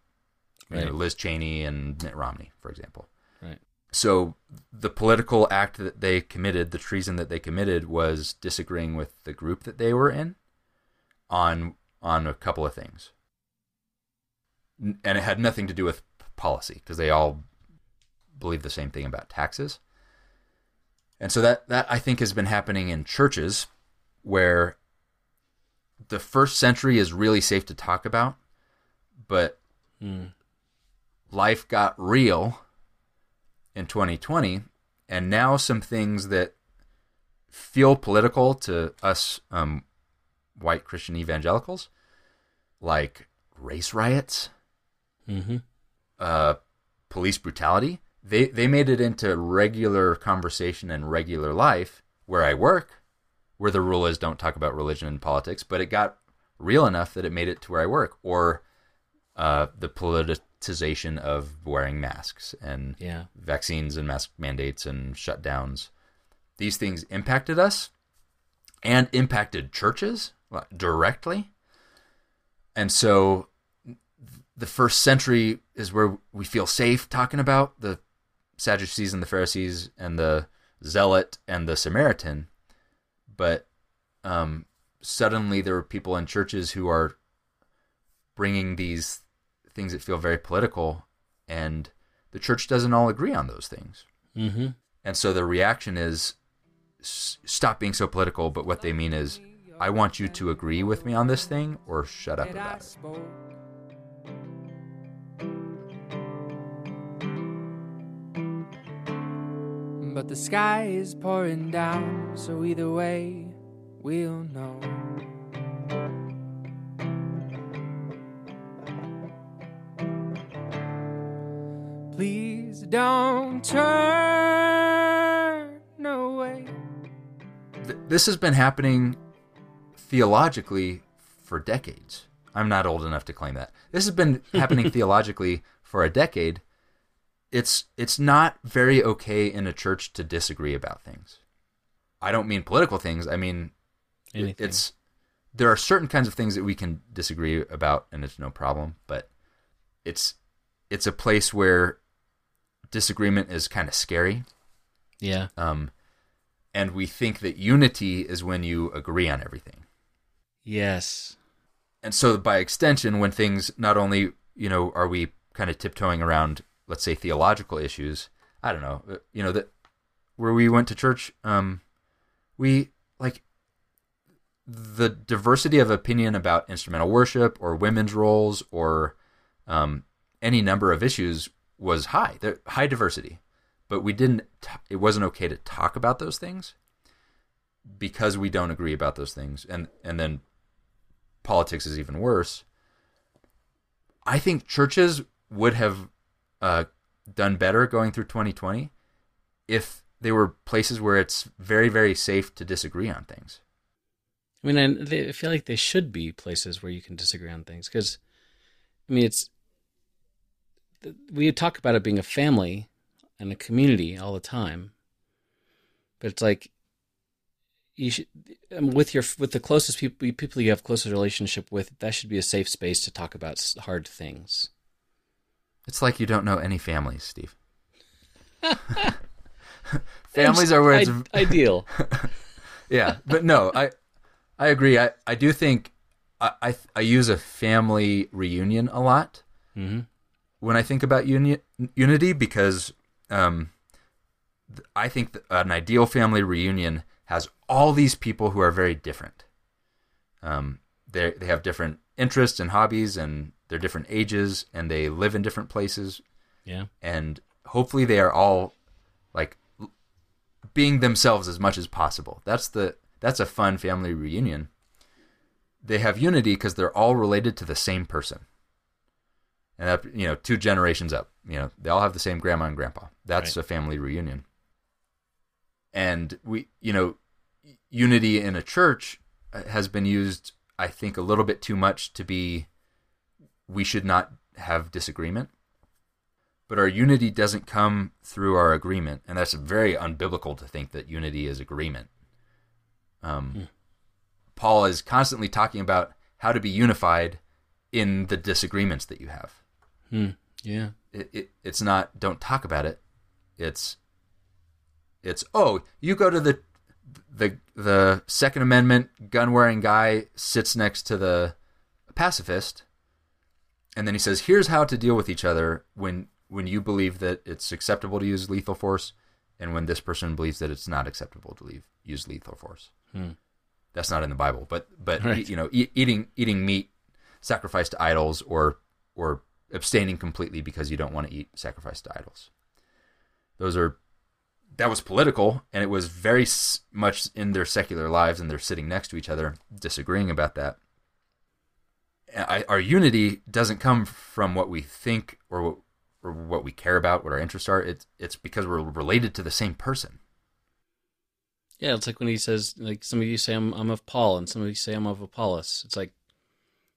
You know, Liz Cheney and Mitt Romney, for example. Right. So the political act that they committed, the treason that they committed, was disagreeing with the group that they were in on on a couple of things, and it had nothing to do with policy because they all believe the same thing about taxes. And so that that I think has been happening in churches where the first century is really safe to talk about, but Hmm. life got real in 2020 and now some things that feel political to us um, white christian evangelicals like race riots, Mm-hmm. uh, police brutality. They they made it into regular conversation and regular life where I work, where the rule is don't talk about religion and politics. But it got real enough that it made it to where I work, or uh, the politicization of wearing masks and Yeah. vaccines and mask mandates and shutdowns. These things impacted us and impacted churches directly. And so the first century is where we feel safe talking about the Sadducees and the Pharisees and the Zealot and the Samaritan. But um, suddenly there are people in churches who are bringing these things that feel very political, and the church doesn't all agree on those things. Mm-hmm. And so the reaction is "S- stop being so political, but what they mean is I want you to agree with me on this thing or shut up about it. But the sky is pouring down, so either way, we'll know. Please don't turn away. Th- this has been happening theologically for decades. I'm not old enough to claim that. This has been happening theologically for a decade. It's it's not very okay in a church to disagree about things. I don't mean political things. I mean Anything. it's there are certain kinds of things that we can disagree about and it's no problem, but it's it's a place where disagreement is kind of scary. yeah. Um, and we think that unity is when you agree on everything. Yes. And so, by extension, when things not only you know are we kind of tiptoeing around, let's say theological issues. I don't know, uh, you know that where we went to church, um, we like the diversity of opinion about instrumental worship or women's roles or um, any number of issues was high, there, high diversity. But we didn't. T- it wasn't okay to talk about those things because we don't agree about those things, and and then politics is even worse. I think churches would have uh, done better going through 2020 if they were places where it's very, very safe to disagree on things. I mean, I feel like they should be places where you can disagree on things because, I mean, it's we talk about it being a family and a community all the time, but it's like you should um, with your with the closest people people you have closest relationship with. That should be a safe space to talk about hard things. It's like you don't know any families, Steve. families are where it's I- ideal. yeah, but no, I I agree. I, I do think I, I I use a family reunion a lot hmm when I think about uni- unity because um, th- I think an ideal family reunion has all these people who are very different. Um, they they have different interests and hobbies, and they're different ages, and they live in different places, Yeah. and hopefully they are all like being themselves as much as possible. That's the that's a fun family reunion. They have unity because they're all related to the same person, and that you know two generations up. You know they all have the same grandma and grandpa. That's Right. a family reunion. And we, you know, unity in a church uh, has been used, I think, a little bit too much to be. We should not have disagreement but our unity doesn't come through our agreement, and that's very unbiblical to think that unity is agreement. Um, Paul is constantly talking about how to be unified in the disagreements that you have. Hmm. Yeah. It, it it's not don't talk about it. It's it's oh you go to the the the Second Amendment gun wearing guy sits next to the pacifist, and then he says here's how to deal with each other when when you believe that it's acceptable to use lethal force, and when this person believes that it's not acceptable to leave, use lethal force. Hmm. That's not in the Bible, but but Right. you know e- eating eating meat sacrificed to idols or or abstaining completely because you don't want to eat sacrificed to idols. Those are that was political and it was very s- much in their secular lives and they're sitting next to each other disagreeing about that. I, our unity doesn't come from what we think or what, or what we care about, what our interests are. It's it's because we're related to the same person. Yeah, it's like when he says, like some of you say I'm I'm of Paul, and some of you say I'm of Apollos. It's like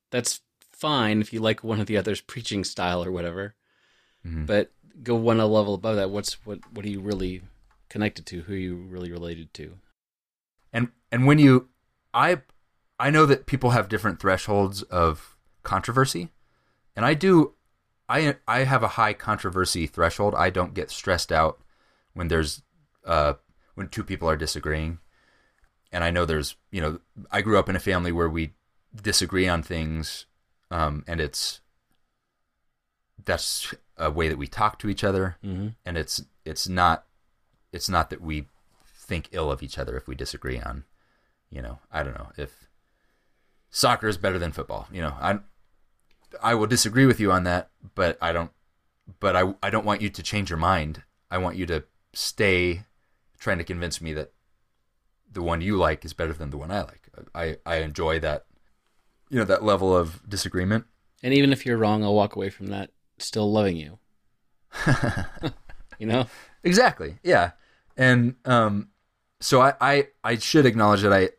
that's fine if you like one of the other's preaching style or whatever, Mhm. but go one level above that. What's what what are you really connected to? Who are you really related to? and and when you i i know that people have different thresholds of controversy and i do i i have a high controversy threshold. I don't get stressed out when there's uh when two people are disagreeing. And i know there's you know i grew up in a family where we disagree on things um and it's that's a way that we talk to each other. Mm-hmm. and it's it's not it's not that we think ill of each other if we disagree on you know i don't know if soccer is better than football you know i i will disagree with you on that but i don't but i i don't want you to change your mind i want you to stay trying to convince me that the one you like is better than the one i like i i enjoy that you know that level of disagreement And even if you're wrong, I'll walk away from that still loving you. you know? Exactly. Yeah. And um so I, I I should acknowledge that I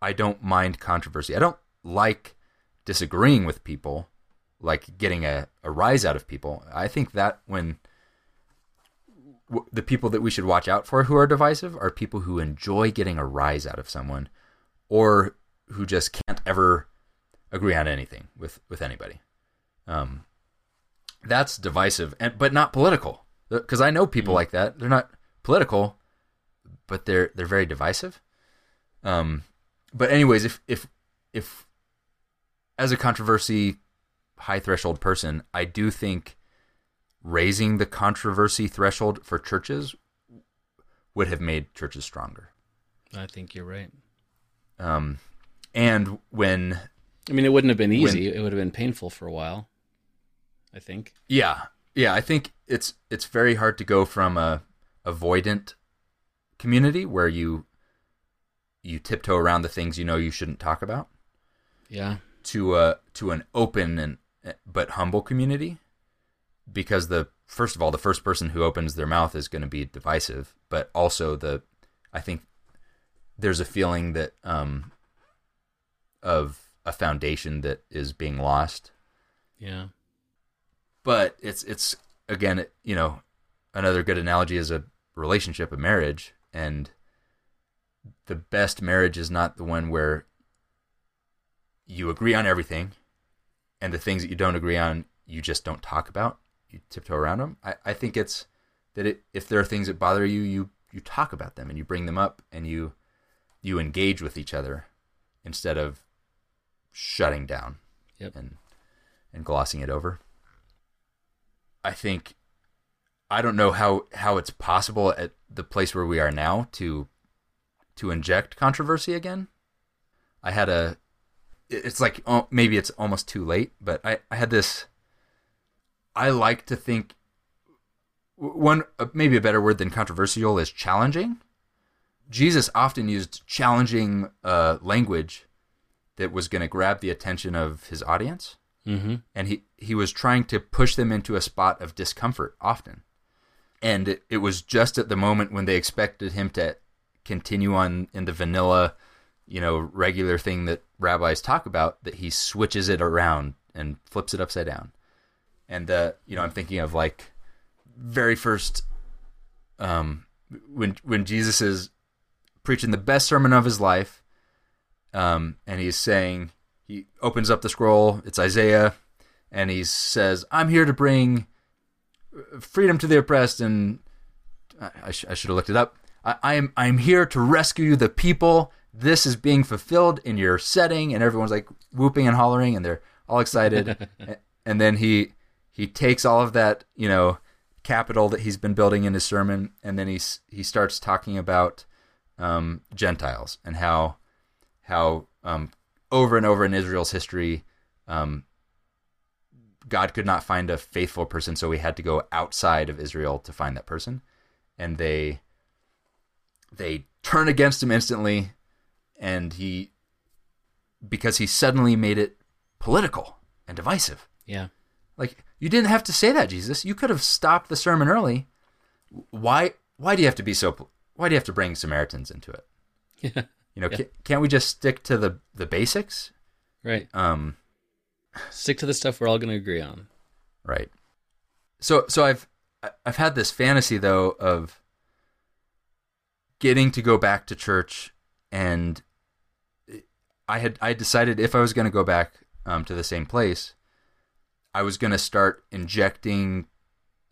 I don't mind controversy. I don't like disagreeing with people, like getting a, a rise out of people. I think that when w- the people that we should watch out for who are divisive are people who enjoy getting a rise out of someone or who just can't ever agree on anything with with anybody. Um that's divisive and but not political because I know people like that. They're not political, but they're they're very divisive. Um, but anyways, if if if as a controversy high threshold person, I do think raising the controversy threshold for churches would have made churches stronger. I think you're right. Um, and when I mean, it wouldn't have been easy. it would have been painful for a while. I think. Yeah, yeah. I think it's it's very hard to go from a avoidant community where you you tiptoe around the things you know you shouldn't talk about Yeah. to a to an open and but humble community because the first of all the first person who opens their mouth is going to be divisive but also the I think there's a feeling that um of a foundation that is being lost Yeah. but it's it's again you know another good analogy is a relationship a marriage and the best marriage is not the one where you agree on everything and the things that you don't agree on you just don't talk about. You tiptoe around them i, I think it's that it, if there are things that bother you you you talk about them and you bring them up and you you engage with each other instead of shutting down Yep. and and glossing it over. I think I don't know how how it's possible at the place where we are now to to inject controversy again. I had a it's like oh, maybe it's almost too late, but I I had this I like to think one uh, maybe a better word than controversial is challenging. Jesus often used challenging uh, language that was going to grab the attention of his audience Mm-hmm. and he he was trying to push them into a spot of discomfort often and it, it was just at the moment when they expected him to continue on in the vanilla you know regular thing that rabbis talk about that he switches it around and flips it upside down. And uh you know i'm thinking of like very first um when when jesus is preaching the best sermon of his life um and he's saying he opens up the scroll it's isaiah and he says i'm here to bring freedom to the oppressed and i, I, sh- I should have looked it up I, I am i'm here to rescue the people. This is being fulfilled in your setting. And everyone's like whooping and hollering and they're all excited. And then he he takes all of that you know capital that he's been building in his sermon and then he's he starts talking about um, gentiles and how how um, over and over in Israel's history, um, God could not find a faithful person, so he had to go outside of Israel to find that person, and they they turn against him instantly, and he because he suddenly made it political and divisive. Yeah. Like you didn't have to say that, Jesus. You could have stopped the sermon early. Why? Why do you have to be so? Why do you have to bring Samaritans into it? Yeah. You know, Yeah. ca- can't we just stick to the the basics? Right. Um, Stick to the stuff we're all going to agree on. right. So, so I've I've had this fantasy though of getting to go back to church, and I had I decided if I was going to go back um, to the same place, I was going to start injecting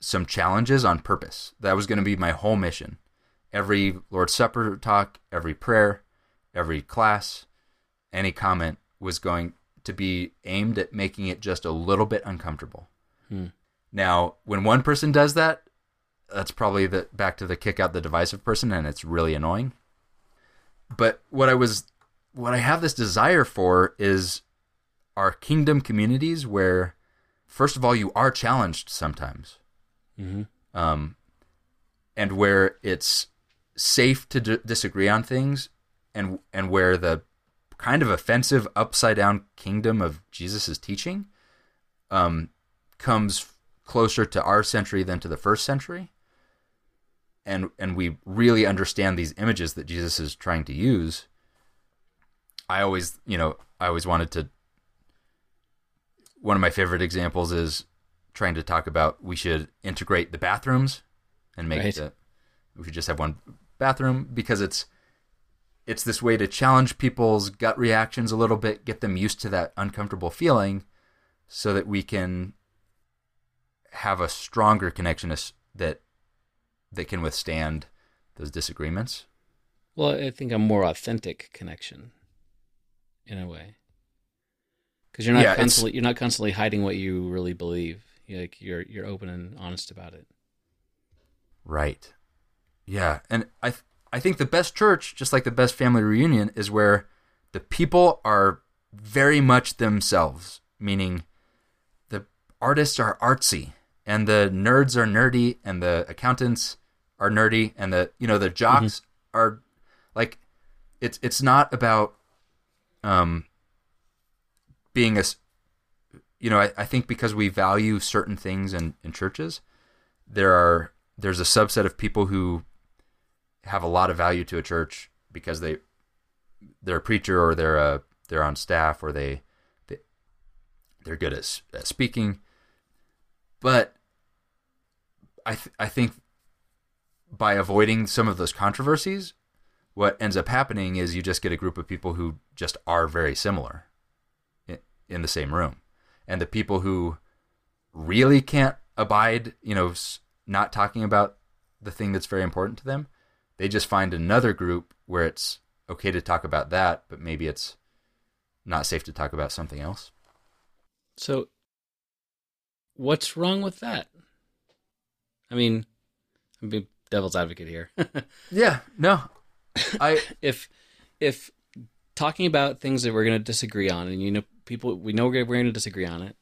some challenges on purpose. That was going to be my whole mission. Every Lord's Supper talk, every prayer, every class, any comment was going to be aimed at making it just a little bit uncomfortable. Hmm. Now, when one person does that, that's probably the back to the kick out the divisive person, and it's really annoying. But what I was, what I have this desire for is our kingdom communities where, first of all, you are challenged sometimes, hmm um, and where it's safe to d- disagree on things, and and where the kind of offensive upside down kingdom of Jesus' teaching um, comes closer to our century than to the first century. And and we really understand these images that Jesus is trying to use. I always, you know, I always wanted to one of my favorite examples is trying to talk about we should integrate the bathrooms and make Right. the we should just have one bathroom because it's it's this way to challenge people's gut reactions a little bit, get them used to that uncomfortable feeling, so that we can have a stronger connection that that can withstand those disagreements. Well, I think a more authentic connection, in a way, because you're not Yeah, constantly you're not constantly hiding what you really believe. You're like you're you're open and honest about it. Right. Yeah, and I th- I think the best church, just like the best family reunion, is where the people are very much themselves. Meaning, the artists are artsy, and the nerds are nerdy, and the accountants are nerdy, and the you know the jocks are like, it's it's not about um being a you know I, I think because we value certain things in, in churches there are there's a subset of people who have a lot of value to a church because they they're a preacher or they're a they're on staff or they, they they're good at, at speaking. But I th- I think by avoiding some of those controversies what ends up happening is you just get a group of people who just are very similar in, the same room and the people who really can't abide, you know, not talking about the thing that's very important to them, they just find another group where it's okay to talk about that, but maybe it's not safe to talk about something else. So, what's wrong with that? I mean, I'm being devil's advocate here. Yeah, no. I if if talking about things that we're going to disagree on, and you know, people we know we're going to disagree on it,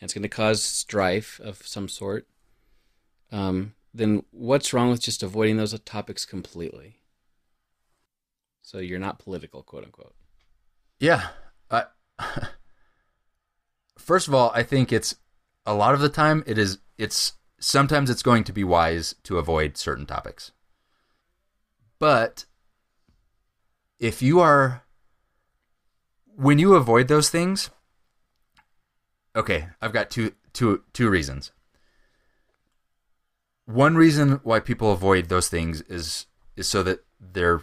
and it's going to cause strife of some sort, um, then what's wrong with just avoiding those topics completely? So you're not political, quote unquote. Yeah. I, first of all, I think it's a lot of the time it is it's sometimes it's going to be wise to avoid certain topics. But if you are when you avoid those things, okay, I've got two two two reasons. One reason why people avoid those things is is so that their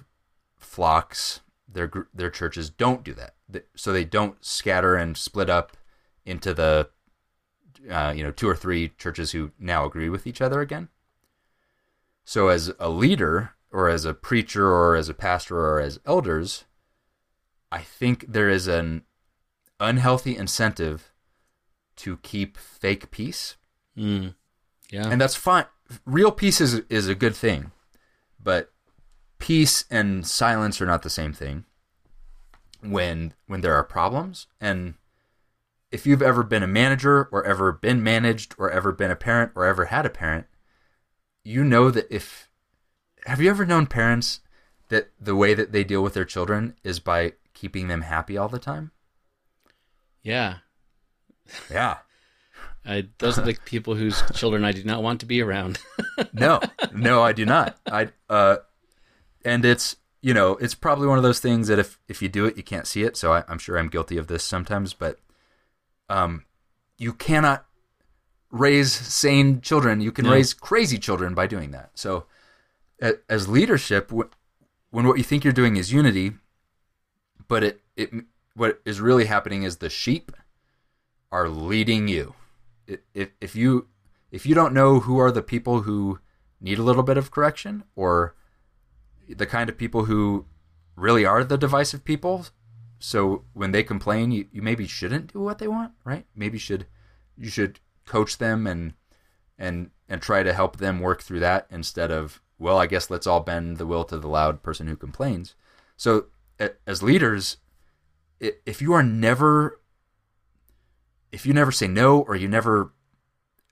flocks, their their churches don't do that, so they don't scatter and split up into the uh, you know two or three churches who now agree with each other again. So as a leader, or as a preacher, or as a pastor, or as elders, I think there is an unhealthy incentive to keep fake peace Mm. Yeah. and that's fine. Real peace is is a good thing, but peace and silence are not the same thing. When when there are problems, and if you've ever been a manager, or ever been managed, or ever been a parent, or ever had a parent, you know that if have you ever known parents that the way that they deal with their children is by keeping them happy all the time? yeah. Yeah. I, those are the people whose children I do not want to be around. no, no, I do not. I uh, and it's you know it's probably one of those things that if if you do it, you can't see it. So I, I'm sure I'm guilty of this sometimes, but um, you cannot raise sane children. You can No. raise crazy children by doing that. So a- as leadership, wh- when what you think you're doing is unity, but it it what is really happening is the sheep are leading you. If if you if you don't know who are the people who need a little bit of correction or the kind of people who really are the divisive people so when they complain you, you maybe shouldn't do what they want right? Maybe should you should coach them and and and try to help them work through that instead of well i guess let's all bend the will to the loud person who complains. So as leaders if you are never if you never say no or you never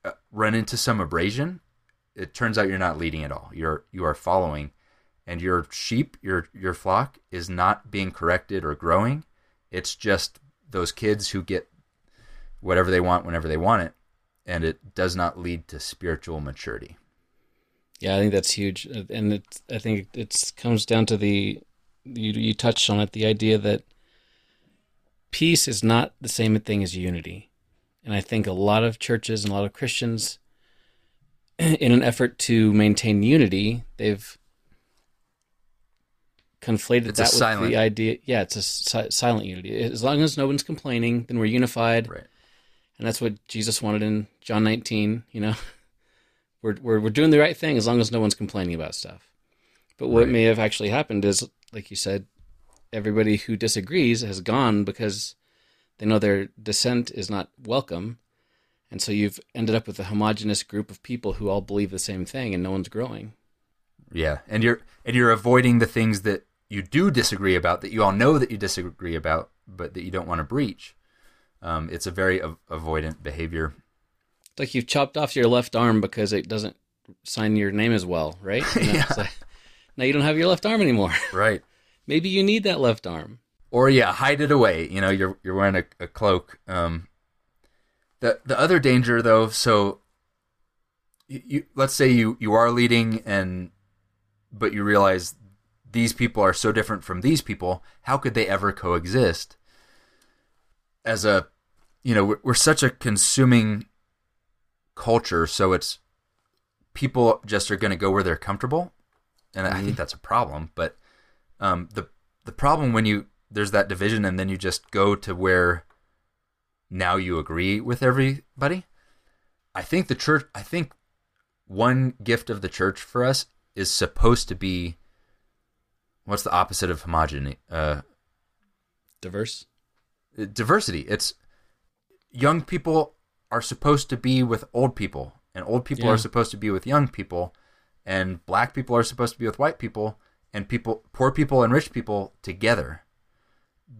uh, run into some abrasion it turns out you're not leading at all. You're you are following and your sheep your your flock is not being corrected or growing. It's just those kids who get whatever they want whenever they want it and it does not lead to spiritual maturity. Yeah, I think that's huge, and it, I think it comes down to the you you touched on it the idea that peace is not the same thing as unity, and I think a lot of churches and a lot of Christians, in an effort to maintain unity, they've conflated It's that with silent- the idea. Yeah, it's a si- silent unity. As long as no one's complaining, then we're unified. right And that's what Jesus wanted in John 19, you know. We're we're we're doing the right thing as long as no one's complaining about stuff. But what Right. may have actually happened is like you said, everybody who disagrees has gone because they know their dissent is not welcome. And so you've ended up with a homogenous group of people who all believe the same thing and no one's growing. yeah and you're and you're avoiding the things that you do disagree about that you all know that you disagree about but that you don't want to breach um, it's a very av- avoidant behavior It's like you've chopped off your left arm because it doesn't sign your name as well, right? You know, Yeah. like, now you don't have your left arm anymore. right Maybe you need that left arm. or yeah, hide it away. You know, you're you're wearing a, a cloak. Um, the the other danger though, so you, you let's say you you are leading and but you realize these people are so different from these people. How could they ever coexist? As a you know, we're, we're such a consuming culture, so it's people just are going to go where they're comfortable, and I think that's a problem. But um, the the problem when you there's that division and then you just go to where now you agree with everybody. I think the church. I think one gift of the church for us is supposed to be what's the opposite of homogeneity? Uh, Diverse. diversity. It's young people are supposed to be with old people, and old people Yeah. are supposed to be with young people, and black people are supposed to be with white people, and people, poor people and rich people together,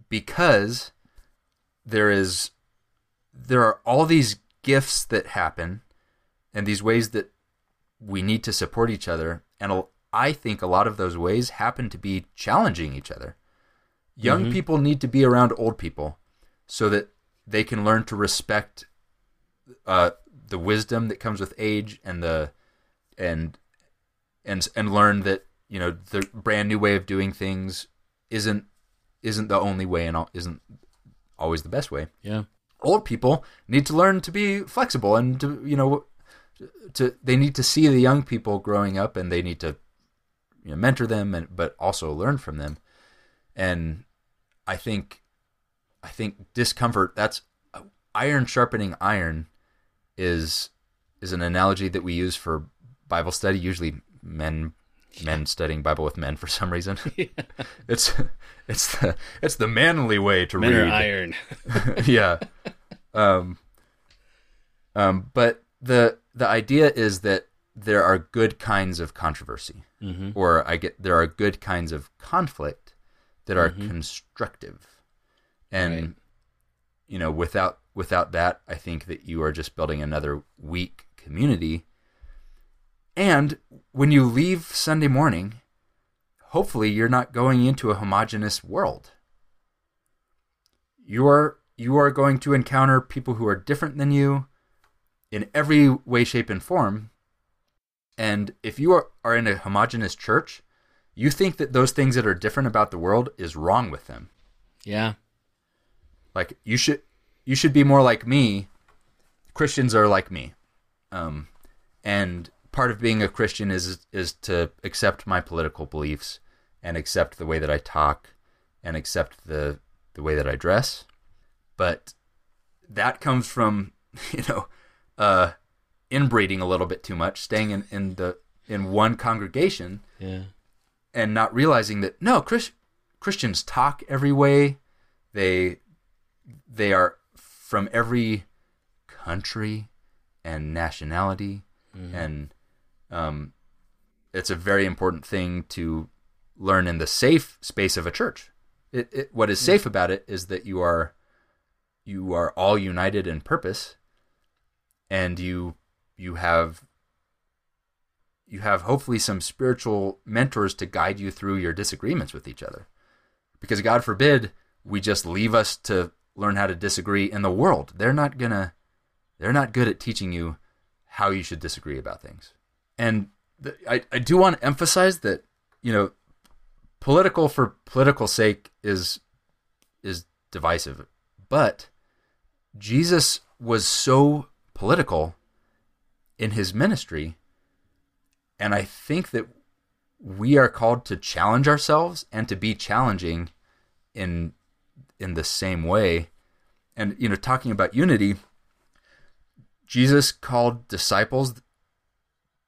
because there is there are all these gifts that happen, and these ways that we need to support each other, and I think a lot of those ways happen to be challenging each other. Young people need to be around old people so that they can learn to respect uh, the wisdom that comes with age and the and and and learn that you know the brand new way of doing things isn't isn't the only way and isn't always the best way. Yeah. Old people need to learn to be flexible and to you know to they need to see the young people growing up and they need to you know, mentor them and but also learn from them. And i think i think discomfort that's iron sharpening iron is is an analogy that we use for bible study. Usually men men studying bible with men for some reason. It's it's the it's the manly way to Men read. iron. yeah. Um, um, but the the idea is that there are good kinds of controversy, hmm or I get there are good kinds of conflict that are Mhm. constructive, and Right. you know without without that, I think that you are just building another weak community. And when you leave Sunday morning, hopefully you're not going into a homogenous world. You are you are going to encounter people who are different than you in every way, shape, and form. And if you are, are in a homogenous church, you think that those things that are different about the world is wrong with them. Yeah. Like you should you should be more like me. Christians are like me. Um, and part of being a Christian is is to accept my political beliefs and accept the way that I talk and accept the the way that I dress. But that comes from, you know, uh, inbreeding a little bit too much, staying in, in the in one congregation Yeah. and not realizing that no Chris, Christians talk every way. They they are from every country and nationality and um, it's a very important thing to learn in the safe space of a church. It, it, what is safe about it is that you are you are all united in purpose and you you have you have hopefully some spiritual mentors to guide you through your disagreements with each other. Because God forbid we just leave us to learn how to disagree in the world. They're not gonna they're not good at teaching you how you should disagree about things. And the, I, I do want to emphasize that, you know, political for political sake is is divisive. But Jesus was so political in his ministry and I think that we are called to challenge ourselves and to be challenging in in the same way. And you know, talking about unity, Jesus called disciples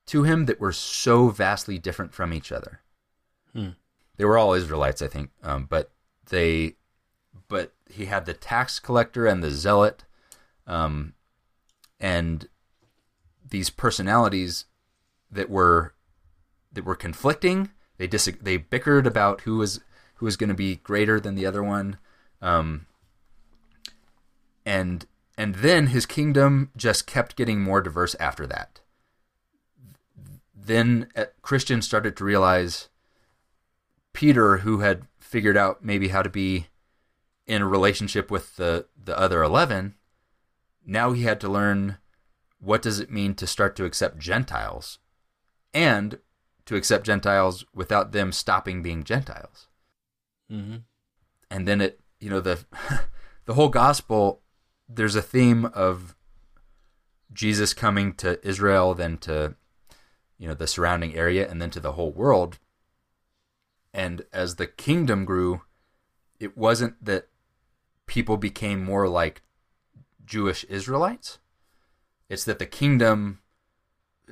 to him that were so vastly different from each other. Hmm. They were all Israelites, I think, um, but they, but he had the tax collector and the zealot, um, and these personalities that were that were conflicting. They dis- they bickered about who was who was going to be greater than the other one, um, and and then his kingdom just kept getting more diverse after that. Then uh, Christians started to realize Peter, who had figured out maybe how to be in a relationship with the the other eleven, now he had to learn what does it mean to start to accept Gentiles and to accept Gentiles without them stopping being Gentiles. Mm-hmm. And then it, you know, the the whole gospel. There's a theme of Jesus coming to Israel, then to you know the surrounding area, and then to the whole world. And as the kingdom grew, it wasn't that people became more like Jewish Israelites. It's that the kingdom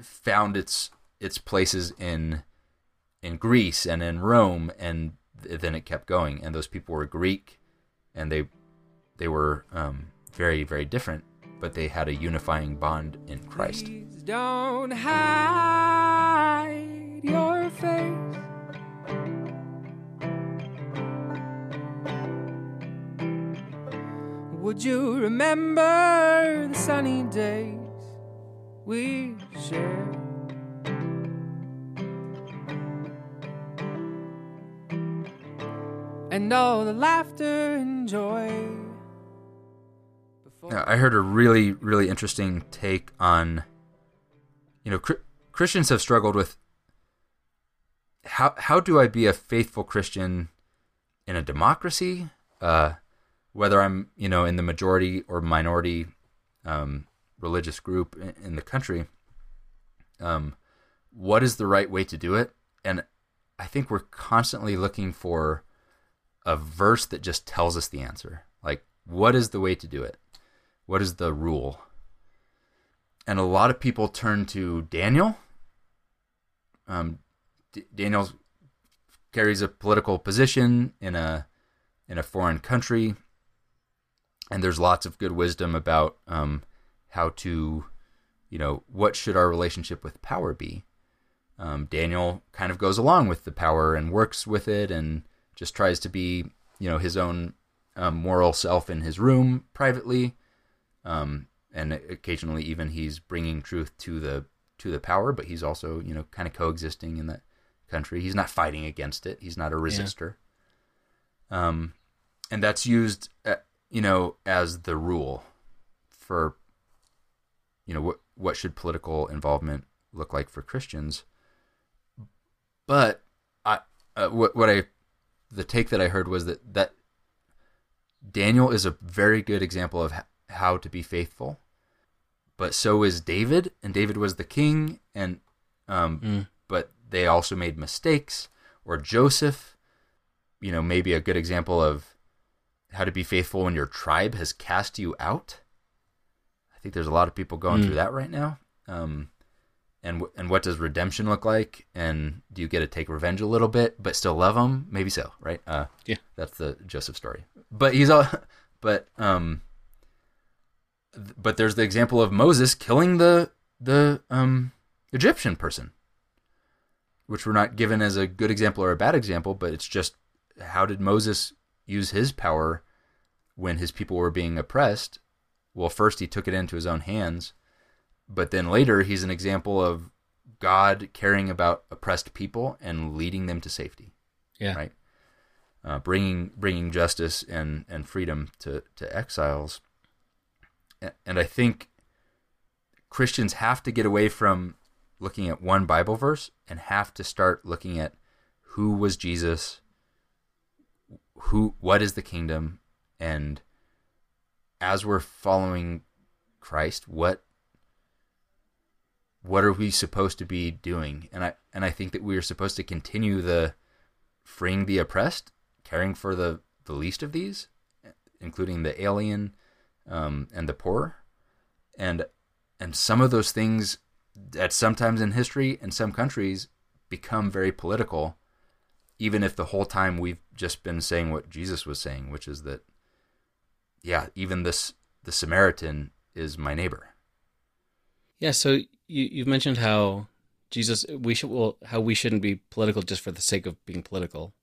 found its its places in in Greece and in Rome, and th- then it kept going. And those people were Greek, and they they were um, very very different, but they had a unifying bond in Christ. Please don't hide your face. Would you remember the sunny days we share. And all the laughter and joy. Now, I heard a really really interesting take on, you know, Chri- Christians have struggled with how how do I be a faithful Christian in a democracy? Uh, whether I'm you know in the majority or minority um, religious group in, the country, um, what is the right way to do it? And I think we're constantly looking for a verse that just tells us the answer. Like, what is the way to do it? What is the rule? And a lot of people turn to Daniel. Um, D- Daniel carries a political position in a in a foreign country, and there's lots of good wisdom about um, how to, you know, what should our relationship with power be. Um, Daniel kind of goes along with the power and works with it, and just tries to be, you know, his own um, moral self in his room privately, um, and occasionally even he's bringing truth to the to the power, but he's also, you know, kind of coexisting in that country. He's not fighting against it. He's not a resistor. Um, and that's used, at, you know, as the rule for, you know, what what should political involvement look like for Christians. But I, uh, what what I, the take that I heard was that that Daniel is a very good example of how to be faithful, but so is David, and David was the king, and um, Mm. but they also made mistakes. Or Joseph, you know, maybe a good example of how to be faithful when your tribe has cast you out. Think there's a lot of people going Mm. through that right now. Um, and and what does redemption look like? And do you get to take revenge a little bit, but still love them? Maybe so, right? Uh, Yeah. that's the Joseph story. But he's all, but um, th- but there's the example of Moses killing the the um Egyptian person, which we're not given as a good example or a bad example, but it's just how did Moses use his power when his people were being oppressed? Well, first he took it into his own hands, but then later he's an example of God caring about oppressed people and leading them to safety, Yeah. right? Uh, bringing bringing justice and and freedom to to exiles. And I think Christians have to get away from looking at one Bible verse and have to start looking at who was Jesus, who what is the kingdom, and as we're following Christ, what what are we supposed to be doing? And I and I think that we are supposed to continue the freeing the oppressed, caring for the the least of these, including the alien um, and the poor, and and some of those things at sometimes in history in some countries become very political, even if the whole time we've just been saying what Jesus was saying, which is that yeah, even this the Samaritan is my neighbor. Yeah, so you you've mentioned how Jesus we should well how we shouldn't be political just for the sake of being political.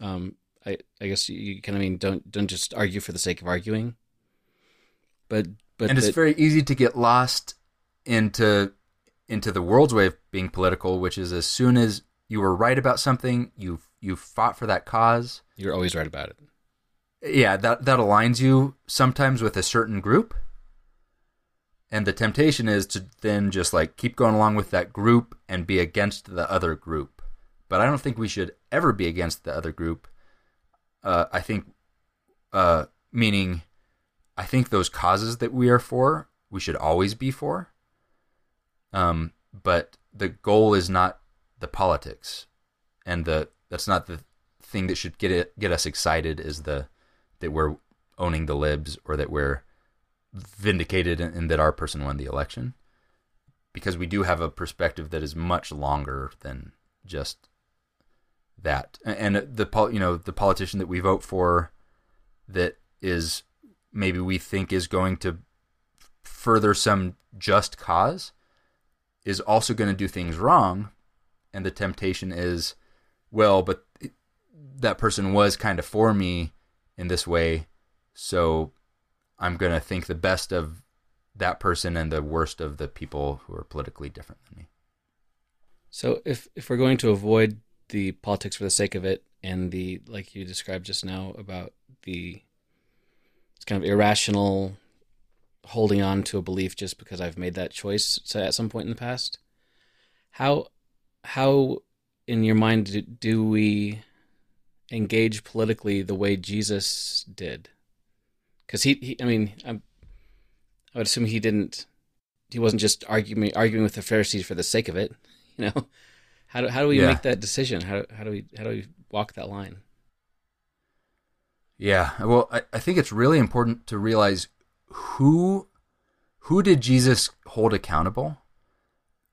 Um, I I guess you, you kind of mean don't don't just argue for the sake of arguing. But but and it's that- very easy to get lost into into the world's way of being political, which is as soon as you were right about something, you you fought for that cause. you're always right about it. Yeah, that that aligns you sometimes with a certain group. And the temptation is to then just like keep going along with that group and be against the other group. But I don't think we should ever be against the other group. Uh, I think, uh, meaning, I think those causes that we are for, we should always be for. Um, but the goal is not the politics, and the that's not the thing that should get it get us excited. Is the that we're owning the libs or that we're vindicated and, that our person won the election because we do have a perspective that is much longer than just that. And the you know the politician that we vote for that is maybe we think is going to further some just cause is also going to do things wrong. And the temptation is well but that person was kind of for me in this way so i'm going to think the best of that person and the worst of the people who are politically different than me. So if if we're going to avoid the politics for the sake of it and the like you described just now about the it's kind of irrational holding on to a belief just because I've made that choice at some point in the past how how in your mind do, do we engage politically the way Jesus did cuz he, he I mean I'm, I would assume he didn't he wasn't just arguing arguing with the Pharisees for the sake of it you know how do how do we Yeah. make that decision how how do we how do we walk that line Yeah, well, I, I think it's really important to realize who who did Jesus hold accountable?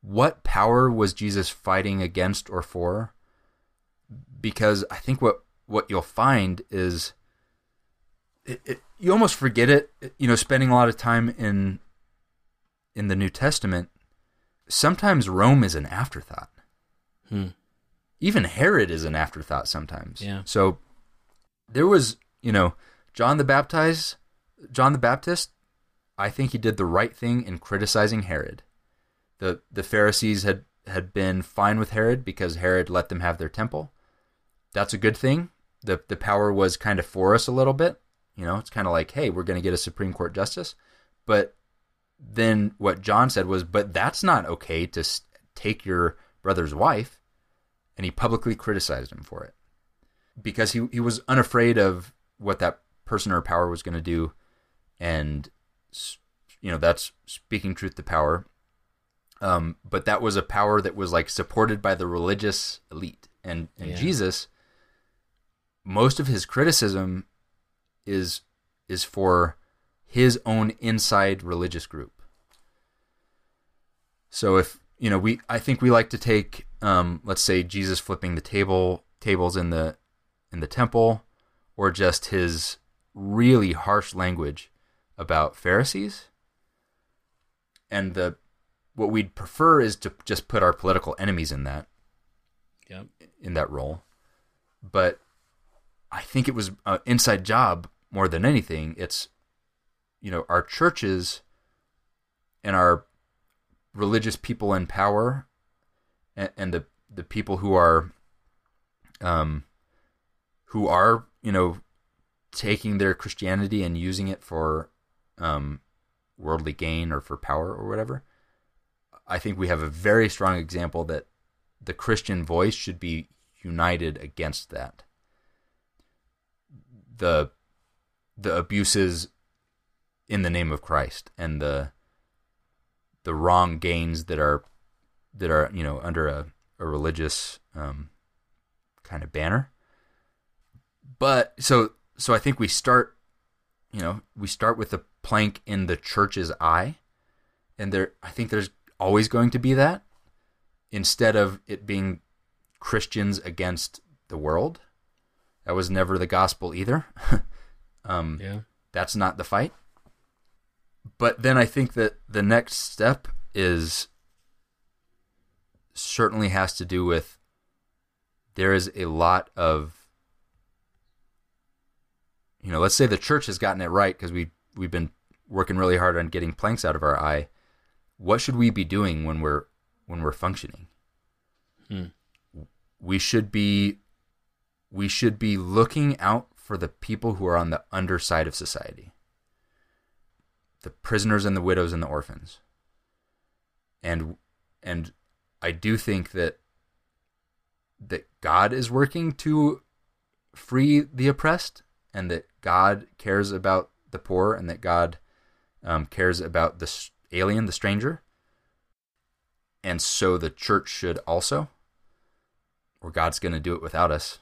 What power was Jesus fighting against or for? Because I think what what you'll find is it, it, you almost forget it. You know, spending a lot of time in in the New Testament, sometimes Rome is an afterthought. Hmm. Even Herod is an afterthought sometimes. Yeah. So there was, you know, John the Baptist, John the Baptist, I think he did the right thing in criticizing Herod. The the Pharisees had had been fine with Herod because Herod let them have their temple. That's a good thing. The the power was kind of for us a little bit. You know, it's kind of like, hey, we're going to get a Supreme Court justice. But then what John said was, but that's not okay to take your brother's wife. And he publicly criticized him for it because he, he was unafraid of what that person or power was going to do. And, you know, that's speaking truth to power. Um, but that was a power that was like supported by the religious elite. And, and Yeah. Jesus, most of his criticism is is for his own inside religious group. So if you know, we I think we like to take, um, let's say Jesus flipping the table tables in the in the temple, or just his really harsh language about Pharisees. And the what we'd prefer is to just put our political enemies in that Yep. in that role. But I think it was an inside job more than anything. It's, you know, our churches and our religious people in power and, and the, the people who are, um, who are, you know, taking their Christianity and using it for, um, worldly gain or for power or whatever. I think we have a very strong example that the Christian voice should be united against that. The the abuses in the name of Christ and the the wrong gains that are that are you know under a, a religious um, kind of banner. But so so I think we start you know we start with the plank in the church's eye, and there I think there's always going to be that instead of it being Christians against the world. That was never the gospel either. um, Yeah. That's not the fight. But then I think that the next step is certainly has to do with there is a lot of you know let's say the church has gotten it right because we we've been working really hard on getting planks out of our eye what should we be doing when we're when we're functioning Hmm. we should be we should be looking out for the people who are on the underside of society. The prisoners and the widows and the orphans. And and i do think that that god is working to free the oppressed and that god cares about the poor and that god um, cares about the alien the stranger. And so the church should also or god's going to do it without us.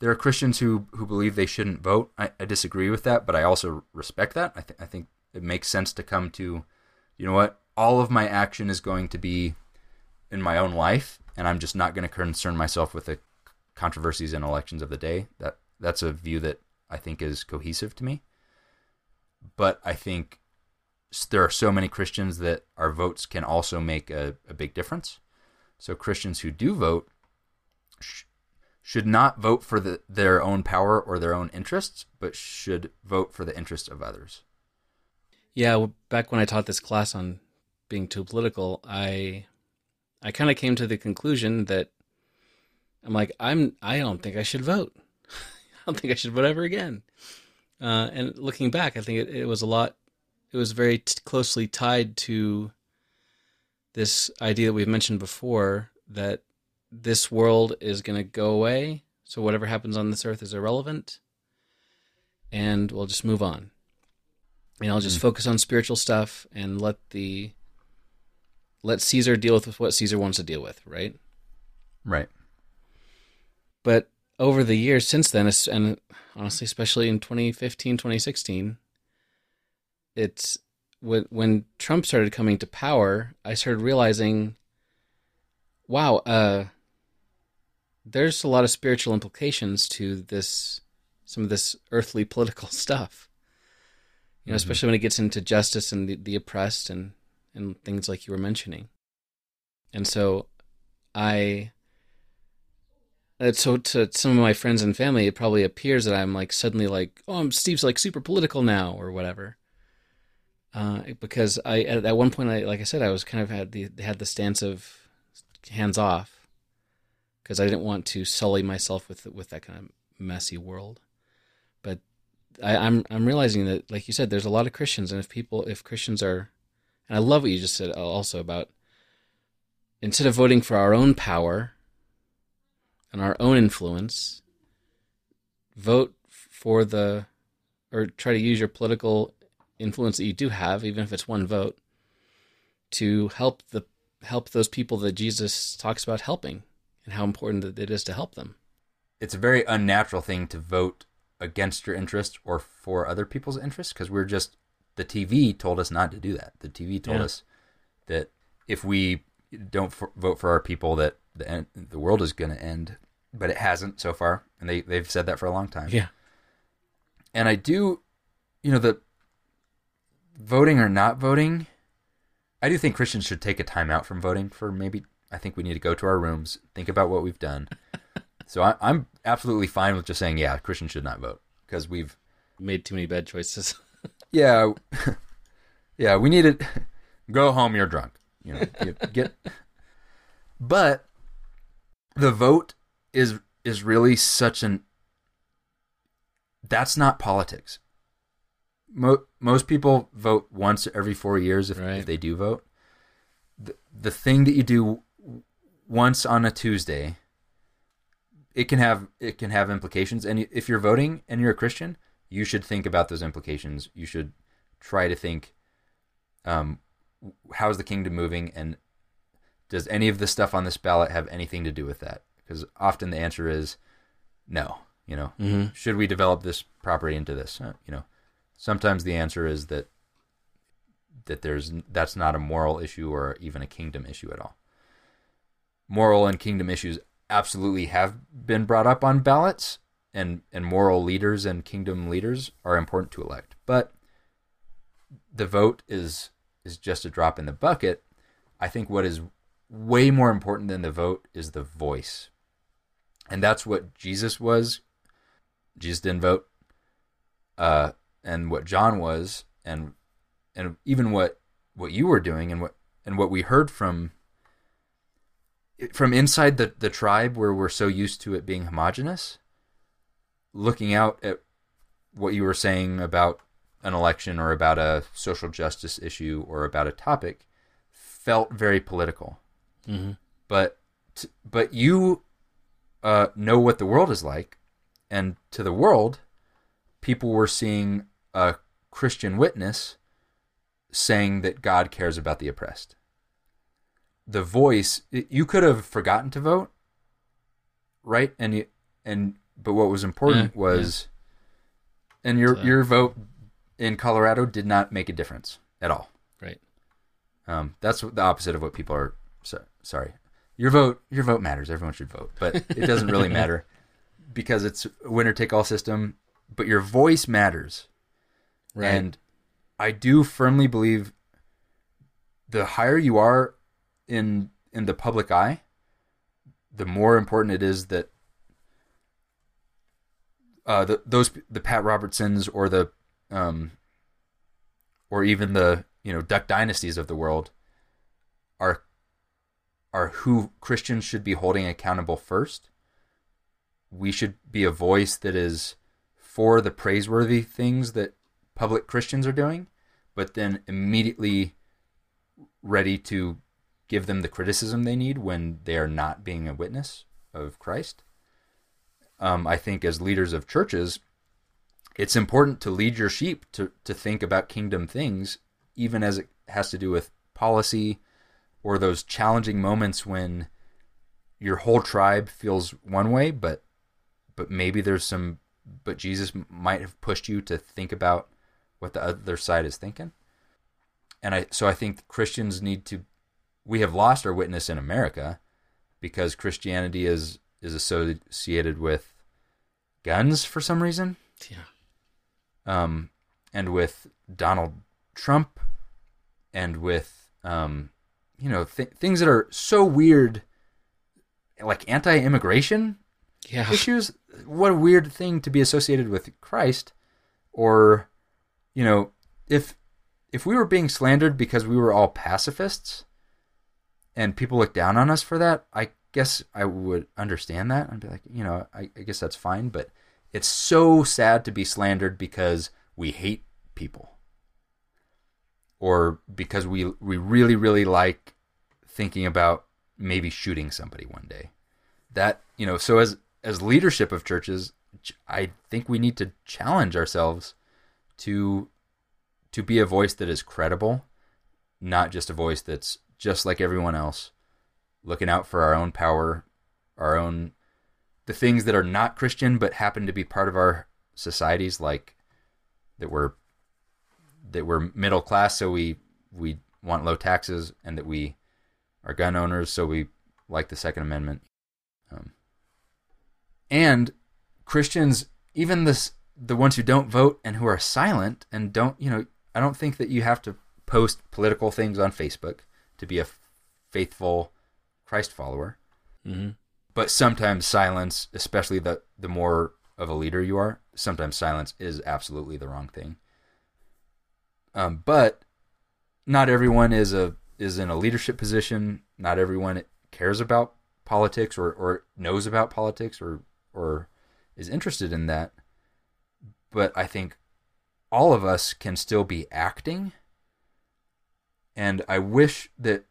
There are Christians who who believe they shouldn't vote. I, I disagree with that, but I also respect that. I think I think it makes sense to come to, you know what, all of my action is going to be in my own life, and I'm just not going to concern myself with the controversies and elections of the day. That that's a view that I think is cohesive to me. But I think there are so many Christians that our votes can also make a, a big difference. So Christians who do vote should not vote for the, their own power or their own interests, but should vote for the interests of others. Yeah, back when I taught this class on being too political, I I kind of came to the conclusion that I'm like I'm I don't think I should vote. I don't think I should vote ever again. Uh, and looking back, I think it, it was a lot. It was very t- closely tied to this idea that we've mentioned before that this world is going to go away. So whatever happens on this earth is irrelevant, and we'll just move on and I'll just focus on spiritual stuff and let the let Caesar deal with what Caesar wants to deal with, right? Right. But over the years since then, and honestly, especially in 2015, 2016, it's when when Trump started coming to power, I started realizing, wow, uh, there's a lot of spiritual implications to this, some of this earthly political stuff. You know, Mhm. especially when it gets into justice and the, the oppressed and and things like you were mentioning. And so, I and so to some of my friends and family, it probably appears that I'm like suddenly like, oh, I'm Steve's like super political now or whatever. Uh, because I at, at one point, I like I said, I was kind of had the had the stance of hands off because I didn't want to sully myself with with that kind of messy world. But I, I'm I'm realizing that, like you said, there's a lot of Christians, and if people, if Christians are, and I love what you just said also about instead of voting for our own power and our own influence, vote for the, or try to use your political influence that you do have, even if it's one vote, to help the help those people that Jesus talks about helping and how important that it is to help them. It's a very unnatural thing to vote against your interest or for other people's interests because we're just the TV told us not to do that. The TV told Yeah. us that if we don't f- vote for our people, that the end, the world is going to end. But it hasn't so far, and they they've said that for a long time. Yeah. and I do, you know, the voting or not voting, I do think Christians should take a time out from voting for maybe. I think we need to go to our rooms, think about what we've done. so I, I'm absolutely fine with just saying, yeah, Christians should not vote because we've, Made too many bad choices. yeah, yeah, we need to go home. You're drunk, you know, get, get. But the vote is is really such an that's not politics. Mo- most people vote once every four years if, Right. if they do vote. The, the thing that you do once on a Tuesday, it can have it can have implications. And if you're voting and you're a Christian, you should think about those implications. You should try to think, um, how's the kingdom moving, and does any of the stuff on this ballot have anything to do with that? Because often the answer is no. You know, mm-hmm. should we develop this property into this? Uh, you know, sometimes the answer is that that there's that's not a moral issue or even a kingdom issue at all. Moral and kingdom issues absolutely have been brought up on ballots, and and moral leaders and kingdom leaders are important to elect, but the vote is is just a drop in the bucket. I think what is way more important than the vote is the voice. And that's what Jesus was. Jesus didn't vote. Uh, and what John was, and and even what what you were doing, and what and what we heard from from inside the the tribe, where we're so used to it being homogenous. Looking out at what you were saying about an election or about a social justice issue or about a topic felt very political Mm-hmm. but but you uh, know what the world is like, and to the world, people were seeing a Christian witness saying that God cares about the oppressed. The voice you could have forgotten to vote, right? And you, and but what was important Yeah, was, and your So- your vote in Colorado did not make a difference at all. Right. Um, that's the opposite of what people are. So, sorry, your vote. Your vote matters. Everyone should vote, but it doesn't really matter because it's a winner take all system. But your voice matters, Right. and I do firmly believe the higher you are in in the public eye, the more important it is that uh, the, those the Pat Robertsons or the um, or even the you know Duck Dynasties of the world are are who Christians should be holding accountable first. We should be a voice that is for the praiseworthy things that public Christians are doing, but then immediately ready to give them the criticism they need when they are not being a witness of Christ. Um, I think as leaders of churches, it's important to lead your sheep to, to think about kingdom things, even as it has to do with policy or those challenging moments when your whole tribe feels one way, but but maybe there's some but Jesus might have pushed you to think about what the other side is thinking. And I so I think Christians need to we have lost our witness in America because Christianity is is associated with guns for some reason yeah. um, and with Donald Trump, and with um, you know th- things that are so weird, like anti-immigration Yeah. issues. What a weird thing to be associated with Christ, or you know, if if we were being slandered because we were all pacifists, and people look down on us for that, I guess I would understand that. I'd be like, you know, I, I guess that's fine. But it's so sad to be slandered because we hate people or because we we really really like thinking about maybe shooting somebody one day that you know so as as leadership of churches i think we need to challenge ourselves to to be a voice that is credible not just a voice that's just like everyone else looking out for our own power our own the things that are not christian but happen to be part of our societies like that we're that we're middle class so we we want low taxes and that we are gun owners so we like the second amendment. Um, and Christians, even this the ones who don't vote and who are silent and don't, you know, I don't think that you have to post political things on Facebook to be a faithful Christ follower. Mm-hmm. But sometimes silence, especially the the more of a leader you are, sometimes silence is absolutely the wrong thing. Um, but not everyone is a is in a leadership position. Not everyone cares about politics or, or knows about politics or or is interested in that. But I think all of us can still be acting. And I wish that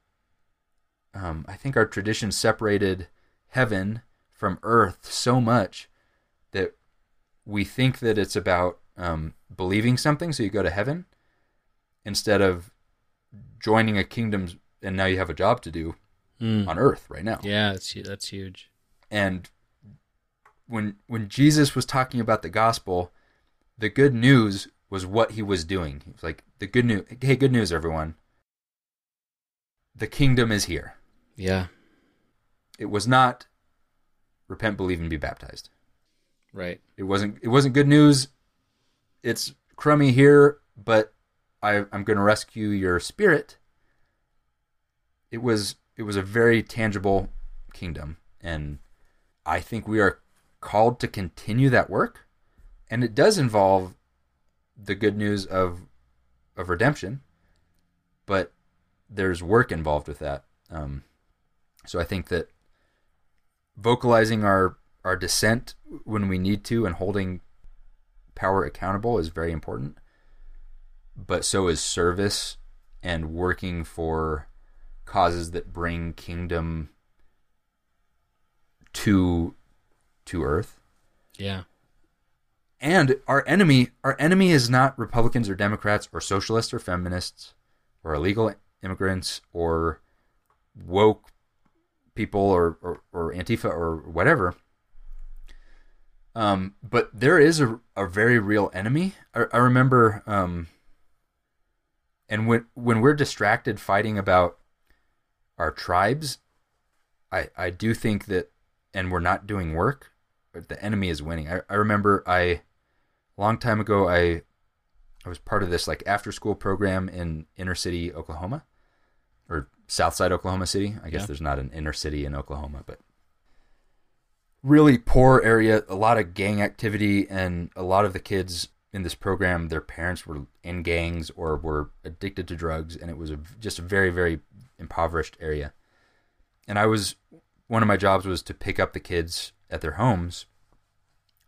um, I think our tradition separated heaven from earth so much that we think that it's about um, believing something, so you go to heaven, instead of joining a kingdom and now you have a job to do Mm. on earth right now. Yeah, that's that's huge. And when when Jesus was talking about the gospel, the good news was what he was doing. He was like, the good news hey, good news, everyone. The kingdom is here. Yeah, It was not repent, believe, and be baptized. right. It wasn't it wasn't good news. It's crummy here, but I, I'm going to rescue your spirit. It was it was a very tangible kingdom, and I think we are called to continue that work, and it does involve the good news of of redemption, but there's work involved with that. Um, so I think that vocalizing our our dissent when we need to and holding power accountable is very important. But so is service and working for causes that bring kingdom to to earth. Yeah, And our enemy, our enemy is not Republicans or Democrats or socialists or feminists or illegal immigrants or woke people or, or, or Antifa or whatever. Um, but there is a, a very real enemy. I, I remember, um, and when when we're distracted fighting about our tribes, I I do think that, and we're not doing work, the enemy is winning. I, I remember I long time ago I I was part of this like after school program in inner city Oklahoma or south side Oklahoma City. I guess Yeah. there's not an inner city in Oklahoma, but really poor area, a lot of gang activity and a lot of the kids in this program their parents were in gangs or were addicted to drugs and it was a, just a very very impoverished area. And I was one of my jobs was to pick up the kids at their homes.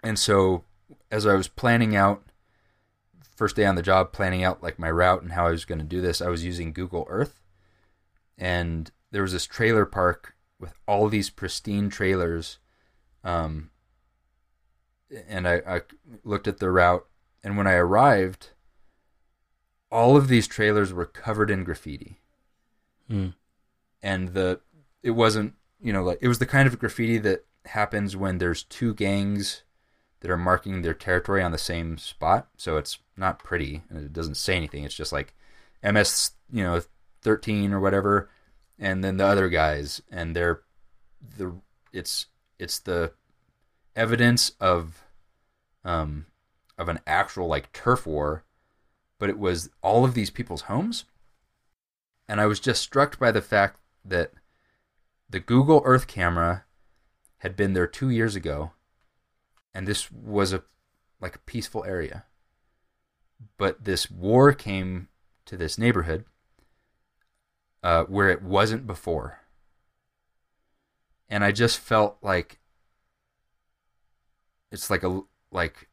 And so as I was planning out first day on the job planning out like my route and how I was going to do this, I was using Google Earth. And there was this trailer park with all these pristine trailers um and I, I looked at the route and when I arrived all of these trailers were covered in graffiti Mm. and the it wasn't you know like it was the kind of graffiti that happens when there's two gangs that are marking their territory on the same spot. So it's not pretty and it doesn't say anything. It's just like ms you know 13 or whatever and then the other guys and they're the it's it's the evidence of um of an actual like turf war but it was all of these people's homes. And I was just struck by the fact that the Google Earth camera had been there two years ago, and this was a like a peaceful area. But this war came to this neighborhood uh, where it wasn't before, and I just felt like it's like a like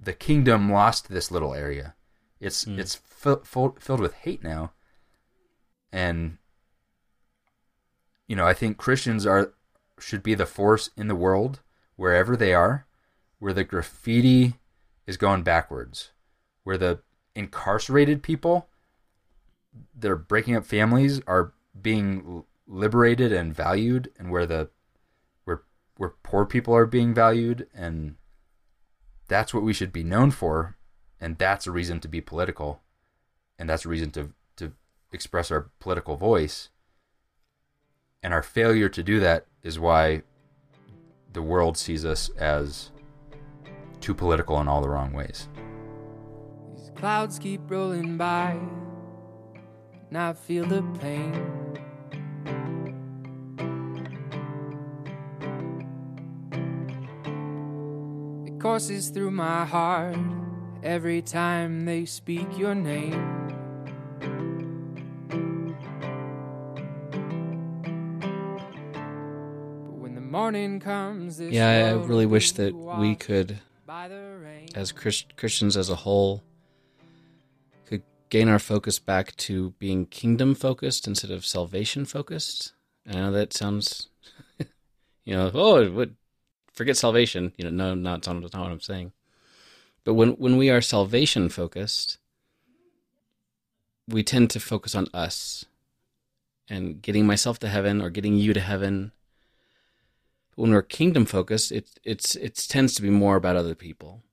the kingdom lost this little area. It's Hmm. it's fi- full, filled with hate now, and you know I think Christians are should be the force in the world wherever they are, where the graffiti is going backwards, where the incarcerated people, they're breaking up families, are being liberated and valued, and where the where where poor people are being valued and that's what we should be known for and that's a reason to be political and that's a reason to to express our political voice. And our failure to do that is why the world sees us as too political in all the wrong ways These clouds keep rolling by, and I feel the pain. It courses through my heart every time they speak your name. When the morning comes, Yeah, I really wish that we could, by the rain. As Christ- Christians as a whole, could gain our focus back to being kingdom focused instead of salvation focused. I know that sounds, you know, oh, what? Forget salvation. You know, no, not, not what I'm saying. But when when we are salvation focused, we tend to focus on us and getting myself to heaven or getting you to heaven. When we're kingdom focused, it it's it tends to be more about other people,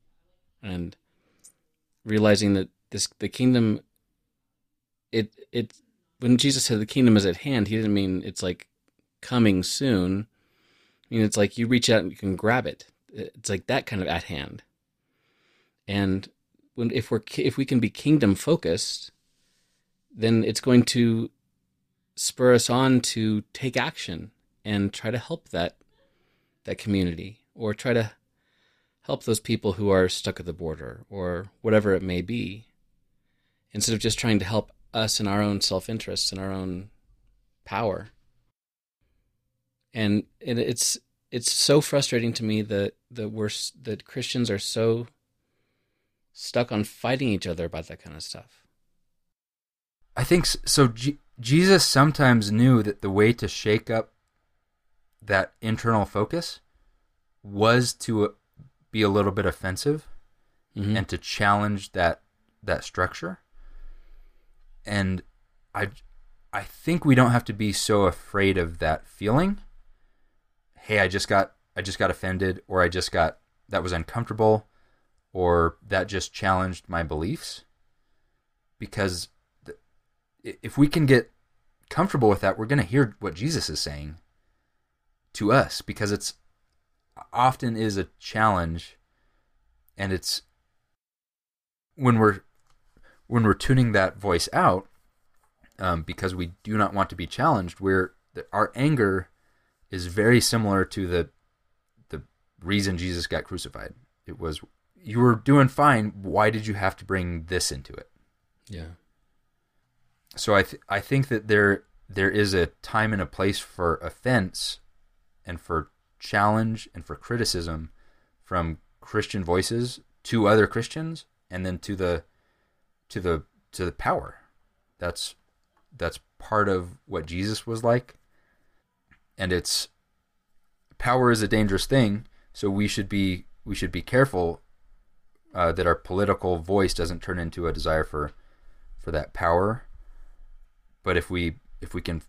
and realizing that this the kingdom. It it when Jesus said the kingdom is at hand, he didn't mean it's like coming soon. I mean it's like you reach out and you can grab it. It's like that kind of at hand. And when if we're if we can be kingdom focused, then it's going to spur us on to take action and try to help that that community or try to help those people who are stuck at the border or whatever it may be instead of just trying to help us in our own self-interest and our own power and it, it's it's so frustrating to me that that we're that Christians are so stuck on fighting each other about that kind of stuff I think so. G- Jesus sometimes knew that the way to shake up that internal focus was to uh, be a little bit offensive Mhm. and to challenge that that structure. And I I think we don't have to be so afraid of that feeling. Hey, I just got I just got offended or I just got that was uncomfortable or that just challenged my beliefs because if we can get comfortable with that, we're going to hear what Jesus is saying to us because it's often is a challenge and it's when we're when we're tuning that voice out um, because we do not want to be challenged we're our anger is very similar to the the reason Jesus got crucified. It was you were doing fine. Why did you have to bring this into it? Yeah. So I th- I think that there there is a time and a place for offense and for challenge and for criticism from Christian voices to other Christians and then to the to the to the power. That's that's part of what Jesus was like. And it's power is a dangerous thing, so we should be we should be careful uh, that our political voice doesn't turn into a desire for for that power but if we if we can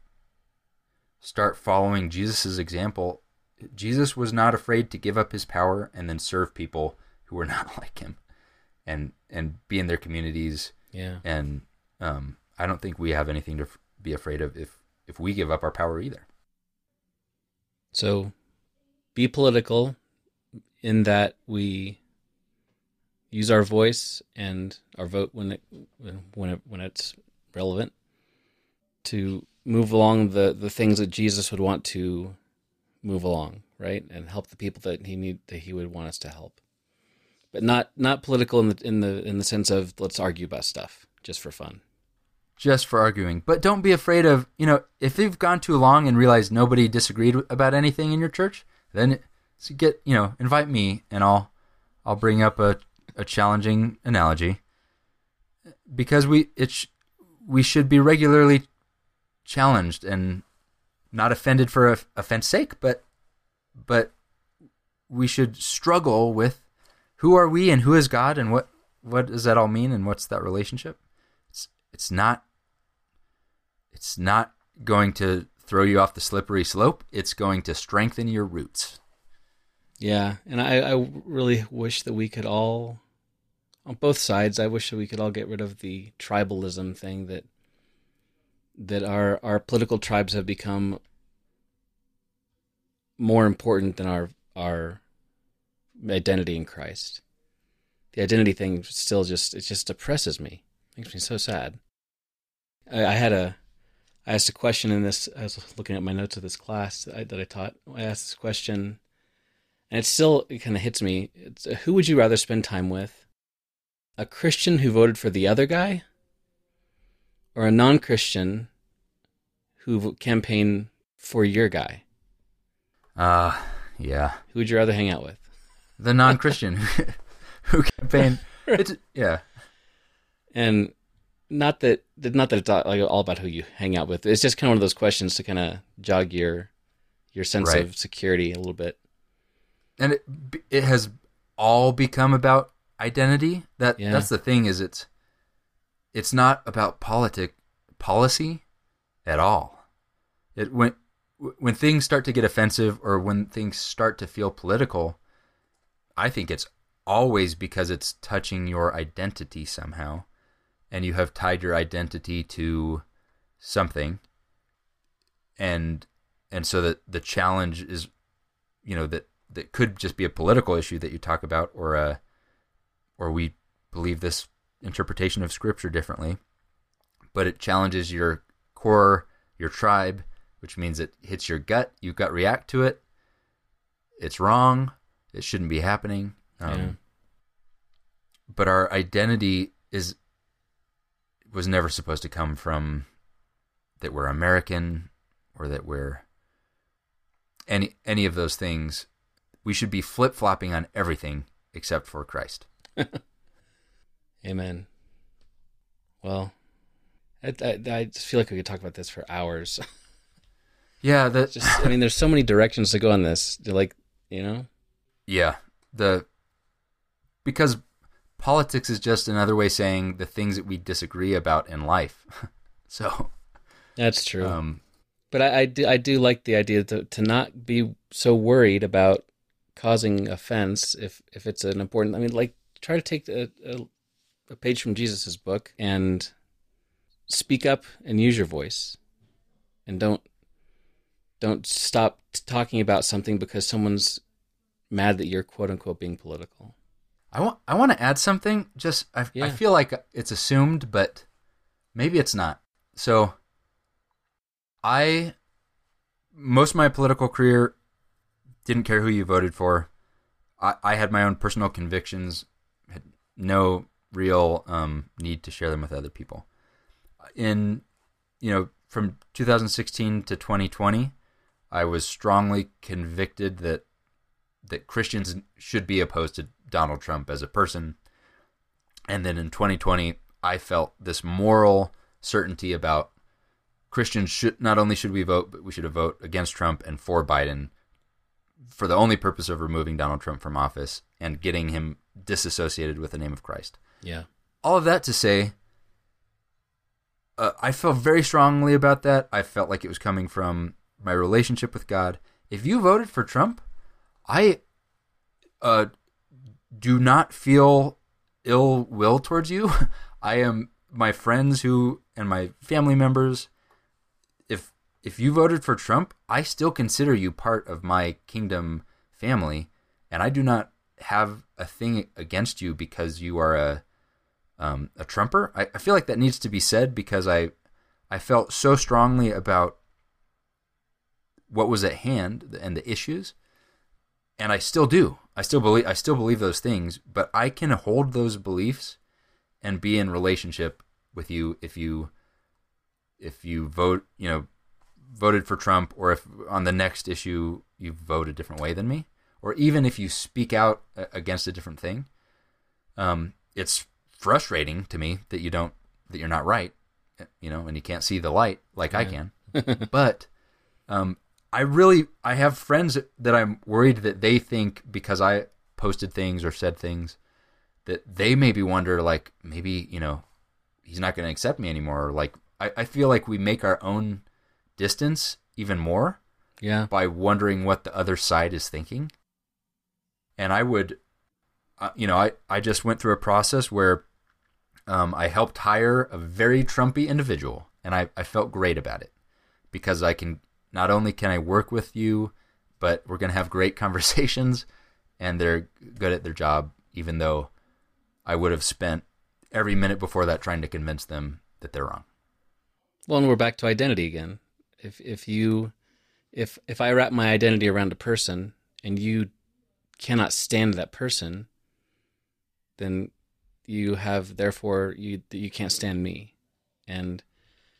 start following Jesus' example, Jesus was not afraid to give up his power and then serve people who were not like him, and and be in their communities. yeah And um, I don't think we have anything to f- be afraid of if if we give up our power either. So be political in that we use our voice and our vote when it when it when it's relevant to move along the the things that Jesus would want to move along, right? And help the people that he need that he would want us to help. But not not political in the in the in the sense of let's argue about stuff just for fun. Just for arguing, but don't be afraid of you know if you've gone too long and realized nobody disagreed about anything in your church, then it's- get you know invite me and I'll I'll bring up a, a challenging analogy because we it we should be regularly challenged and not offended for offense sake, but but we should struggle with who are we and who is God and what what does that all mean and what's that relationship? It's it's not it's not going to throw you off the slippery slope. It's going to strengthen your roots. Yeah, and I, I really wish that we could all, on both sides, I wish that we could all get rid of the tribalism thing that that our our political tribes have become more important than our our identity in Christ. The identity thing still just it just depresses me. Makes me so sad. I, I had a I asked a question in this. I was looking at my notes of this class that I, that I taught. I asked this question and it still it kind of hits me. It's, who would you rather spend time with? A Christian who voted for the other guy, or a non-Christian who campaigned for your guy? Uh yeah. Who would you rather hang out with? The non-Christian who campaigned. It's, yeah. And not that not that it's like all about who you hang out with. It's just kind of one of those questions to kind of jog your your sense Right. of security a little bit. and it it has all become about identity. That Yeah. that's the thing is it's it's not about politic policy at all. It when when things start to get offensive or when things start to feel political, I think it's always because it's touching your identity somehow and you have tied your identity to something and and so that the challenge is you know that that could just be a political issue that you talk about or a or we believe this interpretation of scripture differently but it challenges your core your tribe which means it hits your gut you gut react to it it's wrong it shouldn't be happening um, Yeah. but our identity is was never supposed to come from that we're American or that we're any any of those things. We should be flip flopping on everything except for Christ. Amen. Well, I, I, I just feel like we could talk about this for hours. Yeah, the just, I mean, there's so many directions to go on this. Like, you know, yeah the because politics is just another way saying the things that we disagree about in life. so, that's true. um, but I, I do, I do like the idea to to not be so worried about causing offense if if it's an important. I mean, like try to take a, a, a page from Jesus's book and speak up and use your voice, and don't don't stop t- talking about something because someone's mad that you're quote unquote being political. I want I want to add something. Just I, I feel like it's assumed, but maybe it's not. So I most of my political career didn't care who you voted for. I, I had my own personal convictions, had no real um, need to share them with other people. In you know from 2016 to 2020, I was strongly convicted that that Christians should be opposed to Donald Trump as a person. And then in 2020, I felt this moral certainty about Christians should not only should we vote, but we should vote against Trump and for Biden for the only purpose of removing Donald Trump from office and getting him disassociated with the name of Christ. Yeah. All of that to say, uh, I felt very strongly about that. I felt like it was coming from my relationship with God. If you voted for Trump, I uh, do not feel ill will towards you. I am my friends who and my family members. If if you voted for Trump, I still consider you part of my kingdom family, and I do not have a thing against you because you are a um, a Trumper. I, I feel like that needs to be said because I I felt so strongly about what was at hand and the issues and I still do. I still believe I still believe those things, but I can hold those beliefs and be in relationship with you if you if you vote, you know, voted for Trump or if on the next issue you vote a different way than me or even if you speak out against a different thing, um, it's frustrating to me that you don't that you're not right, you know, and you can't see the light like I can. but um, I really I have friends that I'm worried that they think because I posted things or said things that they maybe wonder like maybe you know he's not going to accept me anymore. Or like I, I feel like we make our own distance even more Yeah. by wondering what the other side is thinking. And I would, uh, you know, I, I just went through a process where um, I helped hire a very Trumpy individual, and I, I felt great about it because I can not only can I work with you, but we're gonna have great conversations, and they're good at their job, even though I would have spent every minute before that trying to convince them that they're wrong. Well, and we're back to identity again. If if you if if I wrap my identity around a person and you cannot stand that person, then you have therefore you you can't stand me, and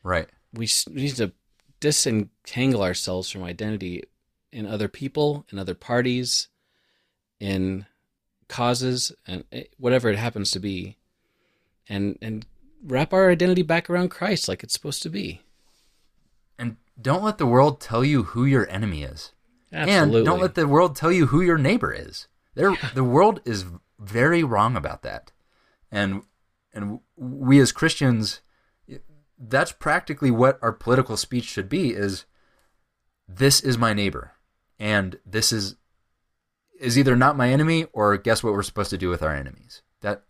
Right. we we need to disentangle ourselves from identity in other people, in other parties, in causes, and eh, whatever it happens to be, and and wrap our identity back around Christ like it's supposed to be. And don't let the world tell you who your enemy is. Absolutely. And don't let the world tell you who your neighbor is. There, the world is very wrong about that, and and we as Christians, that's practically what our political speech should be: is this is my neighbor, and this is is either not my enemy or guess what we're supposed to do with our enemies. That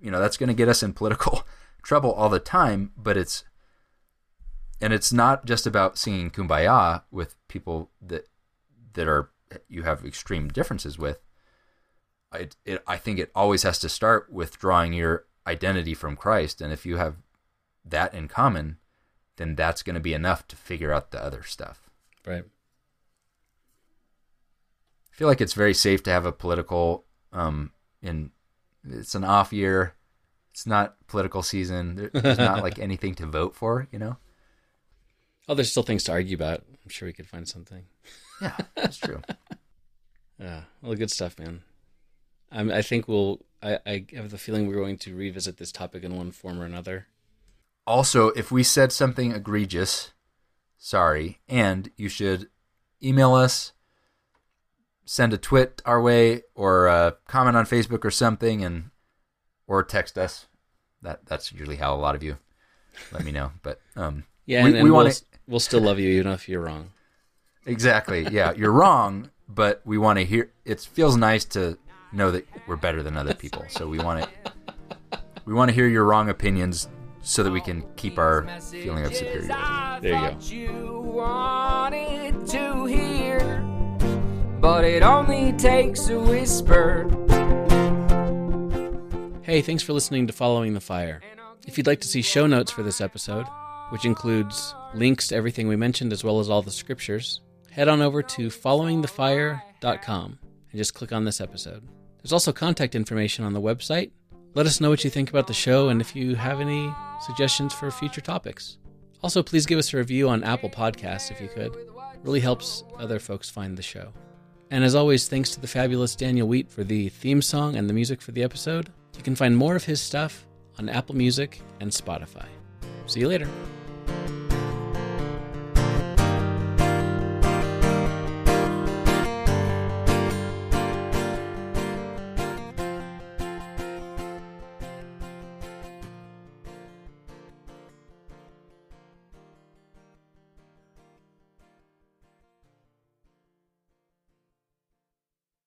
you know that's going to get us in political trouble all the time, but it's and it's not just about singing kumbaya with people that that are you have extreme differences with I, it, I think it always has to start with drawing your identity from Christ and if you have that in common then that's going to be enough to figure out the other stuff right. I feel like it's very safe to have a political um in it's an off year it's not political season there's not like anything to vote for you know Oh, there's still things to argue about. I'm sure we could find something. Yeah that's true Yeah, well, the good stuff, man. I'm, I think we'll. I, I have the feeling we're going to revisit this topic in one form or another. Also, if we said something egregious, sorry, and you should email us, send a twit our way, or uh, comment on Facebook or something, and or text us. That that's usually how a lot of you let me know. But um, Yeah, We- we we'll, we'll still love you even if you're wrong. Exactly, yeah, you're wrong, but we want to hear. It feels nice to know that we're better than other people, so we want to we want to hear your wrong opinions so that we can keep our feeling of superiority. There you go. go. You wanted to hear, but it only takes a whisper. Hey, thanks for listening to Following the Fire. If you'd like to see show notes for this episode, which includes links to everything we mentioned as well as all the scriptures, head on over to followingthefire.com and just click on this episode. There's also contact information on the website. Let us know what you think about the show and if you have any suggestions for future topics. Also, please give us a review on Apple Podcasts if you could. It really helps other folks find the show. And as always, thanks to the fabulous Daniel Wheat for the theme song and the music for the episode. You can find more of his stuff on Apple Music and Spotify. See you later.